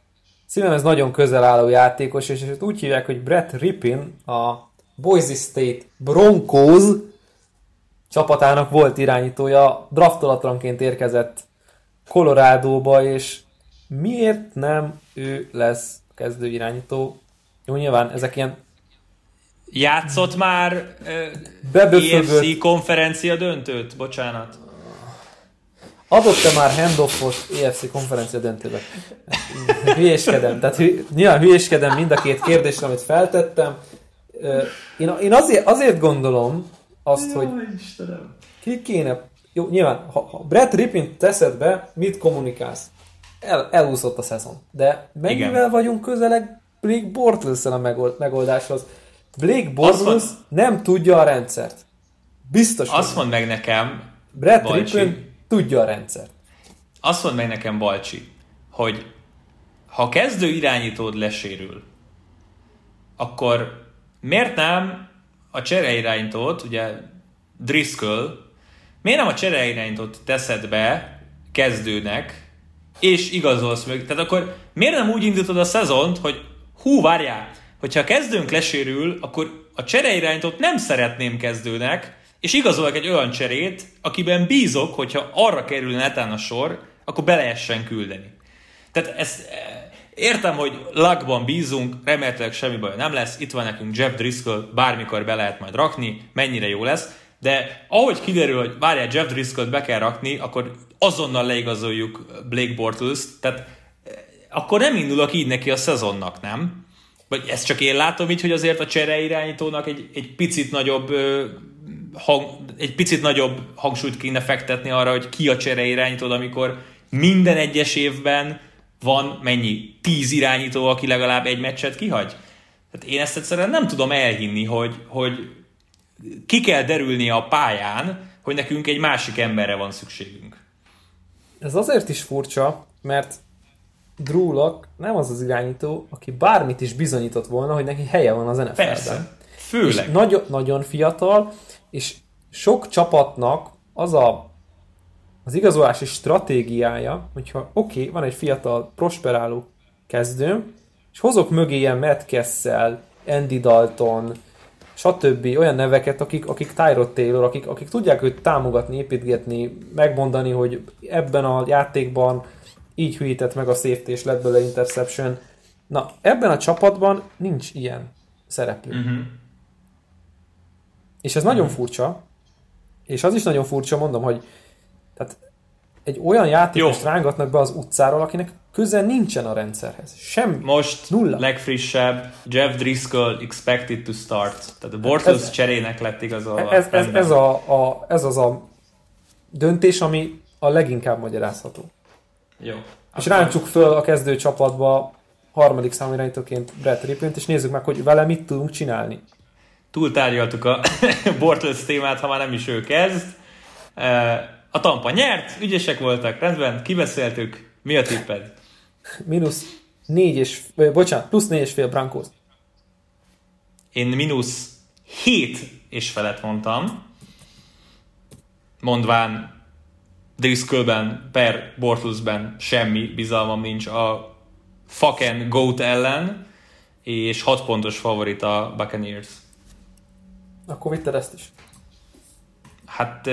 szívem ez nagyon közel álló játékos, és ezt úgy hívják, hogy Brett Rippin, a Boise State Broncos csapatának volt irányítója, draftolatlanként érkezett Coloradóba, és miért nem ő lesz kezdő irányító? Jó, nyilván ezek ilyen Játszott már uh, EFC konferencia döntőt? Bocsánat. Adott-e már handoffot EFC konferencia döntőbe? Hülyéskedem. Tehát hü, nyilván hülyéskedem mind a két kérdésre, amit feltettem. Én, én azért, azért gondolom azt, Jaj, hogy Istenem. ki kéne... Jó, nyilván, ha, ha Brett Rippin teszed be, mit kommunikálsz? El, elúszott a szezon. De mennyivel Igen. vagyunk közeleg Blake bortles a megoldáshoz? Blake Bortles nem tudja a rendszert. Biztos. Azt mondd meg nekem, Brett Balcsi, tudja a rendszert. Azt mondd meg nekem, Balcsi, hogy ha kezdő irányítód lesérül, akkor miért nem a csereirányítót, ugye Driscoll, miért nem a csereirányítót teszed be kezdőnek, és igazolsz meg? Tehát akkor miért nem úgy indítod a szezont, hogy hú, várjál, hogyha kezdőnk lesérül, akkor a csereirányítót nem szeretném kezdőnek, és igazolok egy olyan cserét, akiben bízok, hogyha arra kerül netán a sor, akkor be lehessen küldeni. Tehát ezt eh, értem, hogy lagban bízunk, remélhetőleg semmi baj nem lesz, itt van nekünk Jeff Driscoll, bármikor be lehet majd rakni, mennyire jó lesz, de ahogy kiderül, hogy várjál, Jeff Driscoll-t be kell rakni, akkor azonnal leigazoljuk Blake Bortles, tehát eh, akkor nem indulok így neki a szezonnak, nem? Vagy ezt csak én látom így, hogy azért a csere irányítónak egy, egy picit nagyobb hang, egy picit nagyobb hangsúlyt kéne fektetni arra, hogy ki a csere irányító, amikor minden egyes évben van mennyi? Tíz irányító, aki legalább egy meccset kihagy? Tehát én ezt egyszerűen nem tudom elhinni, hogy, hogy ki kell derülni a pályán, hogy nekünk egy másik emberre van szükségünk. Ez azért is furcsa, mert Drew Lock nem az az irányító, aki bármit is bizonyított volna, hogy neki helye van az NFL-ben. Persze, főleg. És nagyon, nagyon fiatal, és sok csapatnak az a az igazolási stratégiája, hogyha oké, okay, van egy fiatal, prosperáló kezdőm, és hozok mögé ilyen Matt Kessel, Andy Dalton, stb. olyan neveket, akik, akik Tyrod Taylor, akik, akik tudják őt támogatni, építgetni, megmondani, hogy ebben a játékban így hűített meg a safety, és lett belőle interception. Na, ebben a csapatban nincs ilyen szereplő. Uh-huh. És ez uh-huh. nagyon furcsa, és az is nagyon furcsa, mondom, hogy tehát egy olyan játékost rángatnak be az utcáról, akinek köze nincsen a rendszerhez. Sem. Most nulla. legfrissebb Jeff Driscoll expected to start. Tehát a Bortles ez, cserének lett igazolva. Ez, ez, ez, a, a, ez az a döntés, ami a leginkább magyarázható. Jó. És akkor... ráncsuk föl a kezdő csapatba harmadik számú irányítóként Brett Rippint, és nézzük meg, hogy vele mit tudunk csinálni. Túltárgyaltuk a Bortles témát, ha már nem is ő kezd. A Tampa nyert, ügyesek voltak, rendben, kibeszéltük. Mi a tipped? Minusz négy és, bocsánat, plusz négy és fél Brankos. Én mínusz hét és felett mondtam, mondván Driscollben per Bortlusben semmi bizalmam nincs a fucking GOAT ellen, és 6 pontos favorit a Buccaneers. Akkor vitted ezt is? Hát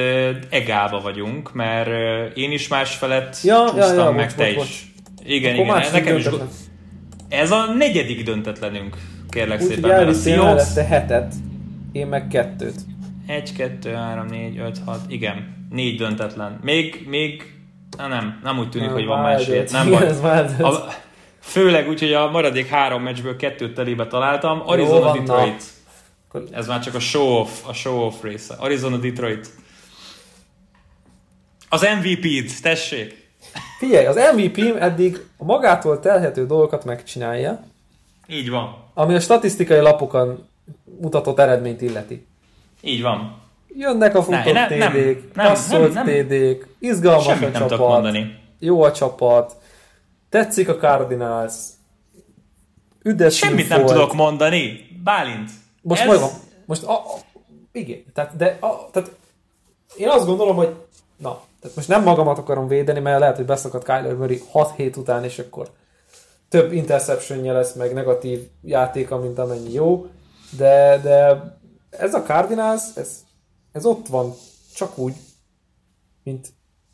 egálba vagyunk, mert én is más felett ja, csúsztam, ja, ja, meg bocs, te bocs, is. Igen, Akkor igen, nekem is. Ez a negyedik döntetlenünk, kérlek Úgy, szépen. Úgy, hogy elvittél hetet, én meg kettőt. 1, 2, 3, 4, 5, 6, igen négy döntetlen. Még, még, na nem, nem úgy tűnik, nem, hogy van más hét. Nem baj. A, főleg úgy, hogy a maradék három meccsből kettőt telébe találtam. Arizona, Jó, Detroit. Na. Ez már csak a show-off, a show-off része. Arizona, Detroit. Az MVP-t, tessék! Figyelj, az MVP eddig a magától telhető dolgokat megcsinálja, Így van. ami a statisztikai lapokon mutatott eredményt illeti. Így van. Jönnek a futott Ne, ne- nem, TD-k, nem, passzolt nem, nem. TD-k, izgalmas Semmit a nem csapat, mondani. jó a csapat, tetszik a Cardinals, üdes Semmit nem volt. tudok mondani. Bálint. Most ez... mondom, most a, a, igen, tehát, de a, tehát én azt gondolom, hogy na, tehát most nem magamat akarom védeni, mert lehet, hogy beszakadt Kyler Murray 6 hét után, és akkor több interceptionje lesz, meg negatív játéka, mint amennyi jó, de, de ez a Cardinals, ez, ez ott van csak úgy, mint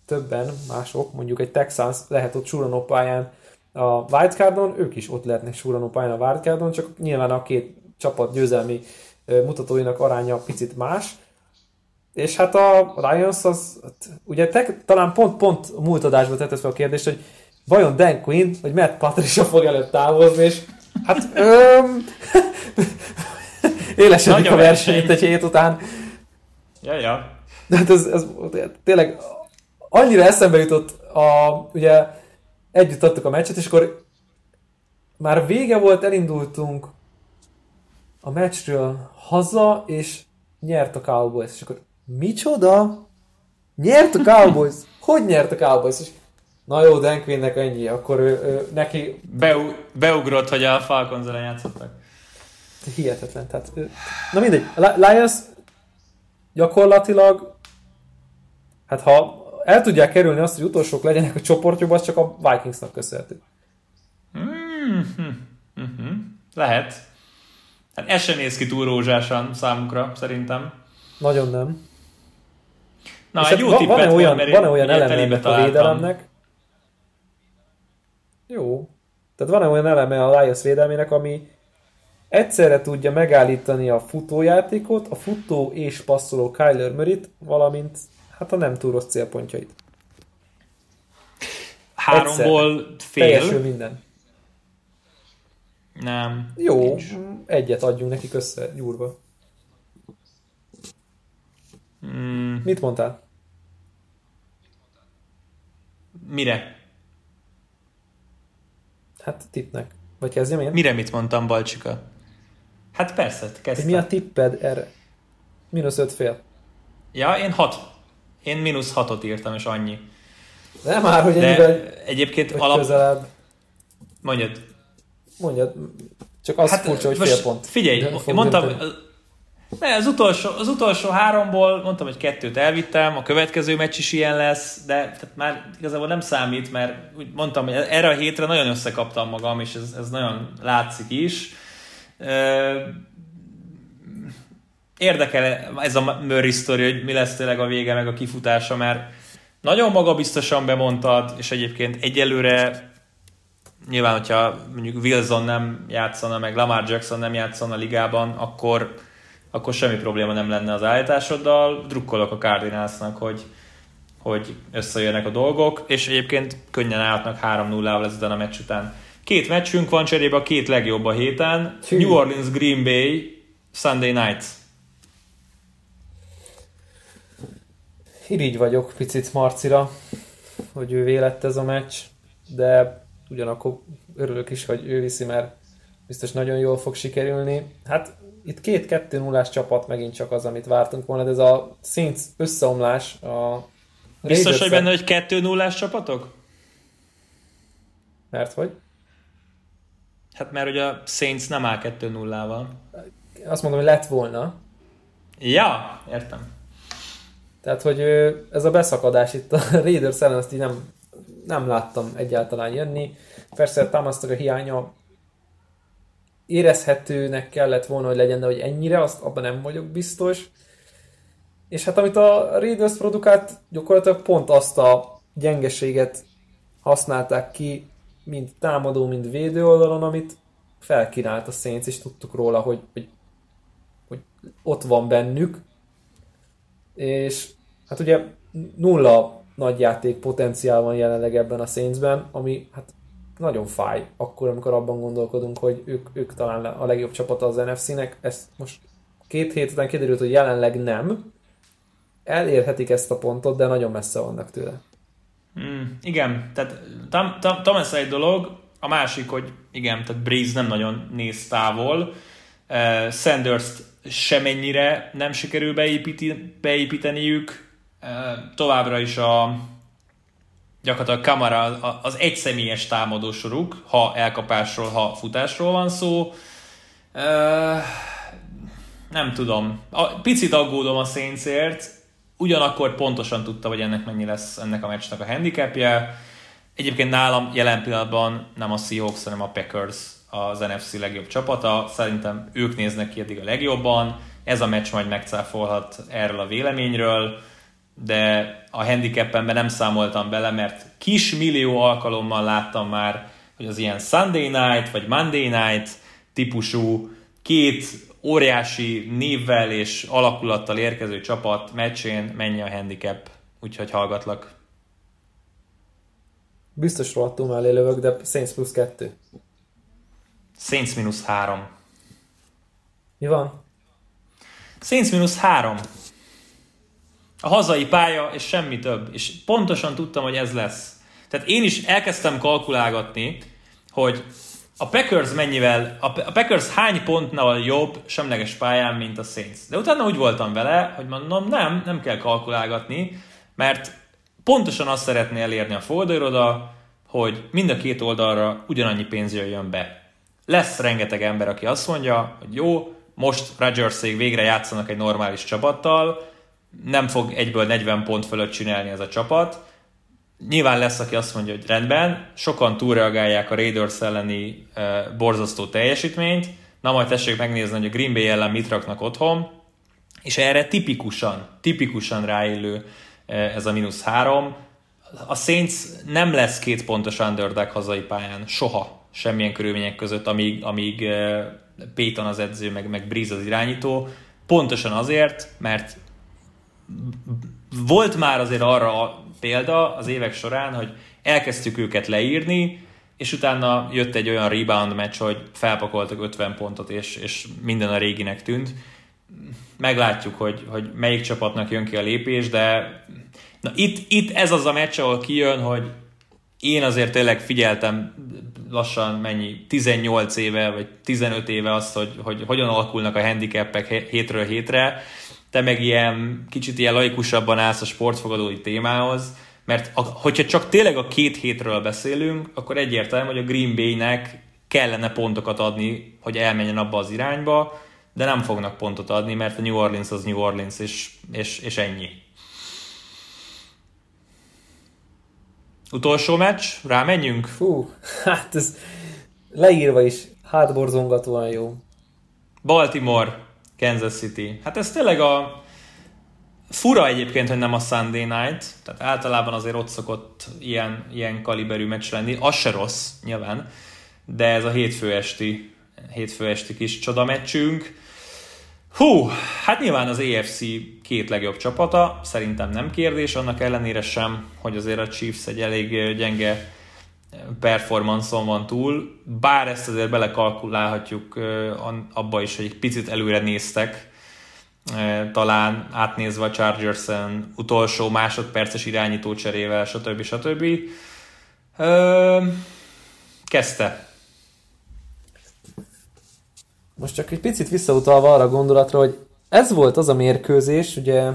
többen mások, mondjuk egy Texans lehet ott suranó pályán a wildcardon, ők is ott lehetnek suranó pályán a wildcardon, csak nyilván a két csapat győzelmi mutatóinak aránya picit más, és hát a Lions az, hát ugye te, talán pont, pont a múlt adásban tetted fel a kérdést, hogy vajon Dan Quinn, vagy Matt Patricia fog előtt távozni, és hát öm, élesedik a a verseny itt verseny. egy hét után. Ja, ja. De hát ez, ez tényleg annyira eszembe jutott, a, ugye együtt adtuk a meccset, és akkor már vége volt, elindultunk a meccsről haza, és nyert a Cowboys. És akkor micsoda? Nyert a Cowboys? Hogy nyert a Cowboys? És na jó, Dan Quinnnek ennyi, akkor ő, ő, neki Beu, beugrott, hogy a Falcons ellen játszottak. hihetetlen. Tehát, na mindegy, Lions gyakorlatilag hát ha el tudják kerülni azt, hogy utolsók legyenek a csoportjukban, az csak a Vikingsnak köszönhető. Uh-huh. Lehet. Hát ez sem néz ki túl rózsásan számukra, szerintem. Nagyon nem. Na, És egy hát jó va- tippet van-e olyan, van-e olyan eleme ennek a védelemnek? Jó. Tehát van-e olyan eleme a Lions védelmének, ami egyszerre tudja megállítani a futójátékot, a futó és passzoló Kyler Murray-t, valamint hát a nem túl rossz célpontjait. Háromból Teljesül fél. minden. Nem. Jó, egyet adjunk nekik össze, gyúrva. Mm, Mit mondtál? mire? Hát tippnek. Vagy kezdjem én? Mire mit mondtam, Balcsika? Hát persze, kezdtem. mi a tipped erre? Minusz öt fél. Ja, én hat. Én mínusz hatot írtam, és annyi. Nem már, hogy De ennyivel egyébként alap... közelebb. Mondjad. Mondjad, csak az hát, furcsa, hogy fél pont. Figyelj, én mondtam, dönteni. ne, az utolsó, az utolsó háromból mondtam, hogy kettőt elvittem, a következő meccs is ilyen lesz, de tehát már igazából nem számít, mert úgy mondtam, hogy erre a hétre nagyon összekaptam magam, és ez, ez nagyon látszik is. Érdekel ez a Murray sztori, hogy mi lesz tényleg a vége, meg a kifutása, mert nagyon magabiztosan bemondtad, és egyébként egyelőre nyilván, hogyha mondjuk Wilson nem játszana, meg Lamar Jackson nem játszana a ligában, akkor, akkor semmi probléma nem lenne az állításoddal. Drukkolok a Cardinalsnak, hogy, hogy összejönnek a dolgok, és egyébként könnyen állhatnak 3-0-ával ezután a meccs után. Két meccsünk van cserébe a két legjobb a héten. Hű. New Orleans Green Bay Sunday Night. Irigy vagyok picit Marcira, hogy ő vélett ez a meccs, de ugyanakkor örülök is, hogy ő viszi, mert biztos nagyon jól fog sikerülni. Hát itt két 2 0 csapat megint csak az, amit vártunk volna, de ez a Saints összeomlás a Biztos, hogy benne, hogy 2 0 csapatok? Mert hogy? Hát mert ugye a Saints nem áll 2-0-val. Azt mondom, hogy lett volna. Ja, értem. Tehát, hogy ez a beszakadás itt a Raiders ellen, azt így nem, nem láttam egyáltalán jönni. Persze támasztok a hiánya érezhetőnek kellett volna, hogy legyen, de hogy ennyire, azt abban nem vagyok biztos. És hát amit a Raiders produkált, gyakorlatilag pont azt a gyengeséget használták ki, mind támadó, mind védő oldalon, amit felkínált a Saints, és tudtuk róla, hogy, hogy, hogy ott van bennük. És hát ugye nulla nagy játék potenciál van jelenleg ebben a Saintsben, ami hát nagyon fáj akkor, amikor abban gondolkodunk, hogy ők, ők talán a legjobb csapata az NFC-nek. Ez most két hét után kiderült, hogy jelenleg nem. elérhetik ezt a pontot, de nagyon messze vannak tőle. Mm, igen, tehát Thomas egy dolog, a másik, hogy igen, tehát Breeze nem nagyon néz távol, uh, Sanders semennyire nem sikerül beépíti, beépíteniük, uh, továbbra is a gyakorlatilag Kamara az egyszemélyes támadósoruk, ha elkapásról, ha futásról van szó. Uh, nem tudom. A, picit aggódom a Saintsért, ugyanakkor pontosan tudta, hogy ennek mennyi lesz ennek a meccsnek a handicapje. Egyébként nálam jelen pillanatban nem a Seahawks, hanem a Packers az NFC legjobb csapata. Szerintem ők néznek ki eddig a legjobban. Ez a meccs majd megcáfolhat erről a véleményről, de a handicapemben nem számoltam bele, mert kis millió alkalommal láttam már, hogy az ilyen Sunday night vagy Monday night típusú két óriási névvel és alakulattal érkező csapat meccsén mennyi a handicap, úgyhogy hallgatlak. Biztos rohadtul mellé lövök, de Saints plusz kettő. Saints mínusz három. Mi van? Saints mínusz három. A hazai pálya, és semmi több. És pontosan tudtam, hogy ez lesz. Tehát én is elkezdtem kalkulálgatni, hogy a Packers mennyivel, a Packers hány pontnál jobb semleges pályán, mint a Saints. De utána úgy voltam vele, hogy mondom, nem, nem kell kalkulálgatni, mert pontosan azt szeretné elérni a fordulóroda, hogy mind a két oldalra ugyanannyi pénz jöjjön be. Lesz rengeteg ember, aki azt mondja, hogy jó, most Rodgersék végre játszanak egy normális csapattal, nem fog egyből 40 pont fölött csinálni ez a csapat, Nyilván lesz, aki azt mondja, hogy rendben, sokan túlreagálják a Raiders elleni e, borzasztó teljesítményt, na majd tessék megnézni, hogy a Green Bay ellen mit raknak otthon, és erre tipikusan, tipikusan ráillő e, ez a mínusz három. A Saints nem lesz két pontos underdog hazai pályán, soha, semmilyen körülmények között, amíg, amíg e, Payton az edző, meg, meg Breeze az irányító, pontosan azért, mert volt már azért arra példa az évek során, hogy elkezdtük őket leírni, és utána jött egy olyan rebound meccs, hogy felpakoltak 50 pontot, és, és minden a réginek tűnt. Meglátjuk, hogy, hogy melyik csapatnak jön ki a lépés, de na itt, itt ez az a meccs, ahol kijön, hogy én azért tényleg figyeltem lassan mennyi, 18 éve, vagy 15 éve azt, hogy, hogy hogyan alakulnak a handicapek hétről hétre, te meg ilyen kicsit ilyen laikusabban állsz a sportfogadói témához, mert a, hogyha csak tényleg a két hétről beszélünk, akkor egyértelmű, hogy a Green Bay-nek kellene pontokat adni, hogy elmenjen abba az irányba, de nem fognak pontot adni, mert a New Orleans az New Orleans, és, és, és ennyi. Utolsó meccs, rámenjünk? Fú, hát ez leírva is hátborzongatóan jó. Baltimore, Kansas City. Hát ez tényleg a fura egyébként, hogy nem a Sunday night, tehát általában azért ott szokott ilyen, ilyen kaliberű meccs lenni, az se rossz, nyilván, de ez a hétfő esti, hétfő esti kis csodameccsünk. Hú, hát nyilván az AFC két legjobb csapata, szerintem nem kérdés, annak ellenére sem, hogy azért a Chiefs egy elég gyenge performance van túl, bár ezt azért belekalkulálhatjuk abba is, hogy egy picit előre néztek, talán átnézve a chargers utolsó másodperces irányító cserével, stb. stb. Kezdte. Most csak egy picit visszautalva arra a gondolatra, hogy ez volt az a mérkőzés, ugye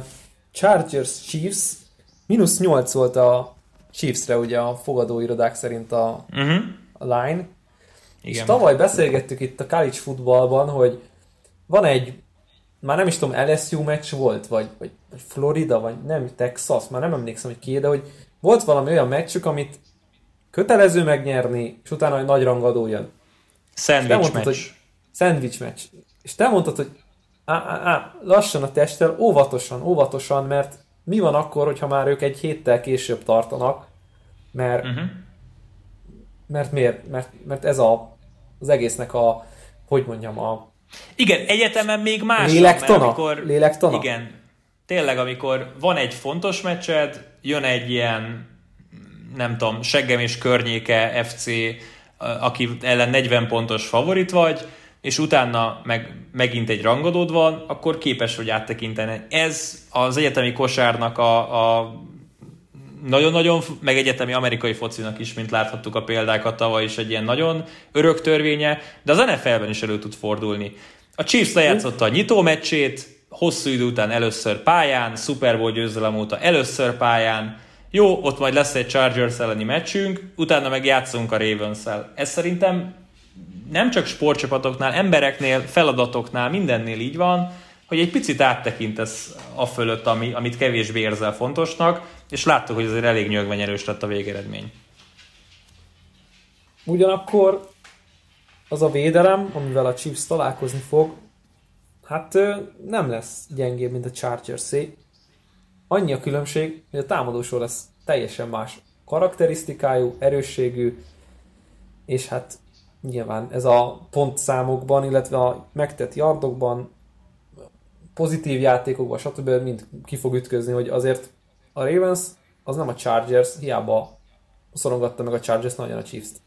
Chargers Chiefs, mínusz 8 volt a Chiefsre ugye a fogadóirodák szerint a, uh-huh. a line. Igen. És tavaly beszélgettük itt a college footballban, hogy van egy, már nem is tudom, LSU meccs volt, vagy, vagy, Florida, vagy nem, Texas, már nem emlékszem, hogy ki, de hogy volt valami olyan meccsük, amit kötelező megnyerni, és utána egy nagy rangadó jön. Sandwich meccs. Hogy, sandwich meccs. És te mondtad, hogy á, á, á, lassan a testtel, óvatosan, óvatosan, mert mi van akkor, hogyha már ők egy héttel később tartanak, mert, uh-huh. mert miért? Mert, mert ez a, az egésznek a, hogy mondjam, a igen, egyetemen még más. Lélektona? amikor, lélektona? Igen. Tényleg, amikor van egy fontos meccsed, jön egy ilyen, nem tudom, seggem és környéke FC, aki ellen 40 pontos favorit vagy, és utána meg, megint egy rangadód van, akkor képes vagy áttekinteni. Ez az egyetemi kosárnak a, a nagyon-nagyon, meg egyetemi amerikai focinak is, mint láthattuk a példákat tavaly is, egy ilyen nagyon örök törvénye, de az NFL-ben is elő tud fordulni. A Chiefs lejátszotta a nyitó meccsét, hosszú idő után először pályán, Super Bowl győzelem óta először pályán, jó, ott majd lesz egy Chargers elleni meccsünk, utána meg játszunk a Ravens-el. Ez szerintem nem csak sportcsapatoknál, embereknél, feladatoknál, mindennél így van, hogy egy picit áttekintesz a fölött, ami, amit kevésbé érzel fontosnak, és láttuk, hogy azért elég nyögvenyerős lett a végeredmény. Ugyanakkor az a védelem, amivel a Chiefs találkozni fog, hát nem lesz gyengébb, mint a chargers -é. Annyi a különbség, hogy a támadósor lesz teljesen más karakterisztikájú, erősségű, és hát nyilván ez a pontszámokban, illetve a megtett yardokban, pozitív játékokban, stb. mind ki fog ütközni, hogy azért a Ravens az nem a Chargers, hiába szorongatta meg a Chargers nagyon a Chiefs-t.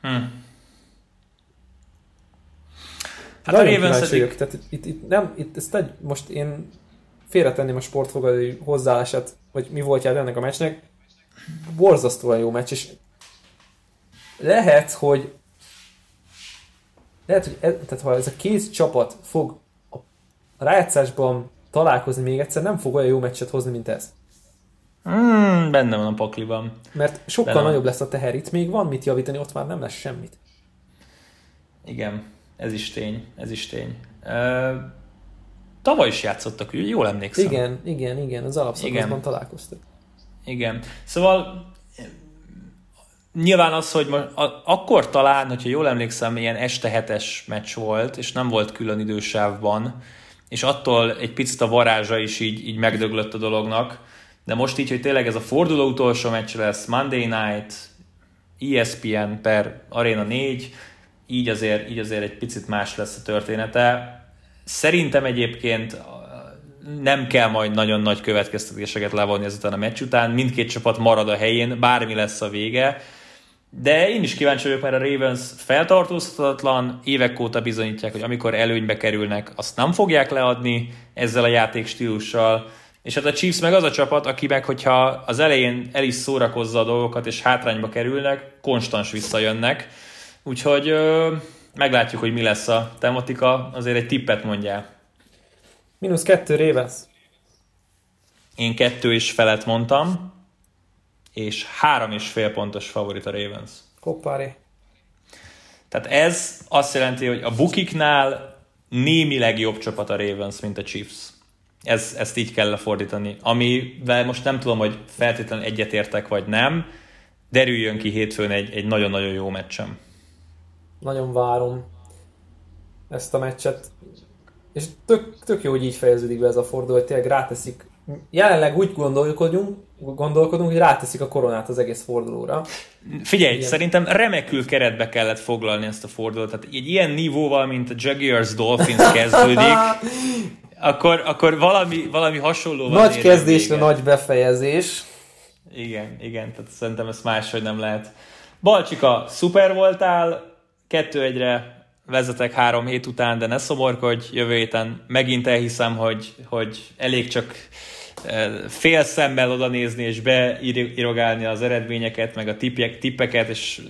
Hmm. Hát nagyon a Ravens eddig... Tehát itt, itt, nem, itt ezt egy, most én félretenném a sportfogadói hozzáállását, vagy mi volt jár ennek a meccsnek, borzasztóan jó meccs, és lehet, hogy lehet, hogy ez, tehát ha ez a két csapat fog a rájátszásban találkozni még egyszer, nem fog olyan jó meccset hozni, mint ez. Mm, benne van a pakliban. Mert sokkal benne nagyobb lesz a teher. Itt még van mit javítani, ott már nem lesz semmit. Igen, ez is tény, ez is tény. Uh, tavaly is játszottak, jól emlékszem. Igen, igen, igen, az alapszakaszban találkoztak. Igen. Szóval nyilván az, hogy most, a, akkor talán, hogyha jól emlékszem, ilyen este hetes meccs volt, és nem volt külön idősávban, és attól egy picit a varázsa is így, így megdöglött a dolognak, de most így, hogy tényleg ez a forduló utolsó meccs lesz, Monday Night, ESPN per Arena 4, így azért, így azért egy picit más lesz a története. Szerintem egyébként nem kell majd nagyon nagy következtetéseket levonni ezután a meccs után, mindkét csapat marad a helyén, bármi lesz a vége, de én is kíváncsi vagyok, mert a Ravens feltartóztatatlan, évek óta bizonyítják, hogy amikor előnybe kerülnek, azt nem fogják leadni ezzel a játékstílussal, és hát a Chiefs meg az a csapat, aki meg, hogyha az elején el is szórakozza a dolgokat, és hátrányba kerülnek, konstans visszajönnek. Úgyhogy ö, meglátjuk, hogy mi lesz a tematika. Azért egy tippet mondjál. Minusz kettő Ravens. Én kettő is felet mondtam, és három és fél pontos favorit a Ravens. Hoppári. Tehát ez azt jelenti, hogy a bukiknál némileg jobb csapat a Ravens, mint a Chiefs. Ez, ezt így kell lefordítani. Amivel most nem tudom, hogy feltétlenül egyetértek vagy nem, derüljön ki hétfőn egy, egy nagyon-nagyon jó meccsem. Nagyon várom ezt a meccset. És tök, tök jó, hogy így fejeződik be ez a forduló, hogy tényleg ráteszik. Jelenleg úgy gondolkodjunk, gondolkodunk, hogy ráteszik a koronát az egész fordulóra. Figyelj, ilyen. szerintem remekül keretbe kellett foglalni ezt a fordulót. Tehát egy ilyen nívóval, mint a Jaguars Dolphins kezdődik, akkor, akkor valami, valami hasonló van. Nagy kezdésre nagy befejezés. Igen, igen, tehát szerintem ezt máshogy nem lehet. Balcsika, szuper voltál, kettő egyre vezetek három hét után, de ne szomorkodj, jövő héten megint elhiszem, hogy, hogy elég csak fél szemmel oda nézni és beirogálni az eredményeket, meg a tippek, tippeket, és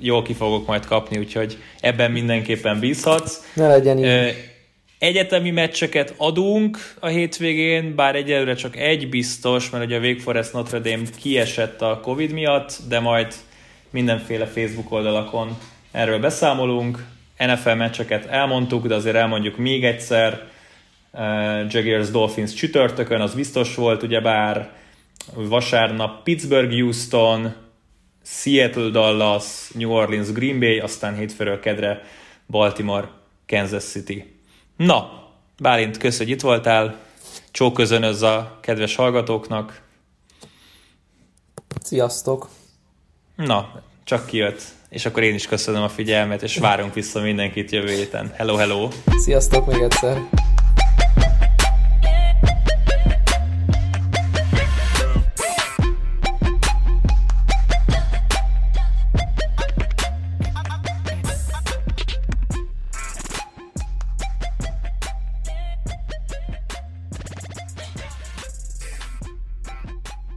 jól ki fogok majd kapni, úgyhogy ebben mindenképpen bízhatsz. Ne legyen így. Egyetemi meccseket adunk a hétvégén, bár egyelőre csak egy biztos, mert ugye a Wake Forest Notre Dame kiesett a Covid miatt, de majd mindenféle Facebook oldalakon erről beszámolunk. NFL meccseket elmondtuk, de azért elmondjuk még egyszer. Uh, Jaguars Dolphins csütörtökön, az biztos volt, ugyebár vasárnap Pittsburgh, Houston, Seattle, Dallas, New Orleans, Green Bay, aztán hétfőről kedre Baltimore, Kansas City. Na, Bálint, kösz, hogy itt voltál. Csók közönöz a kedves hallgatóknak. Sziasztok! Na, csak kijött. És akkor én is köszönöm a figyelmet, és várunk vissza mindenkit jövő héten. Hello, hello! Sziasztok még egyszer!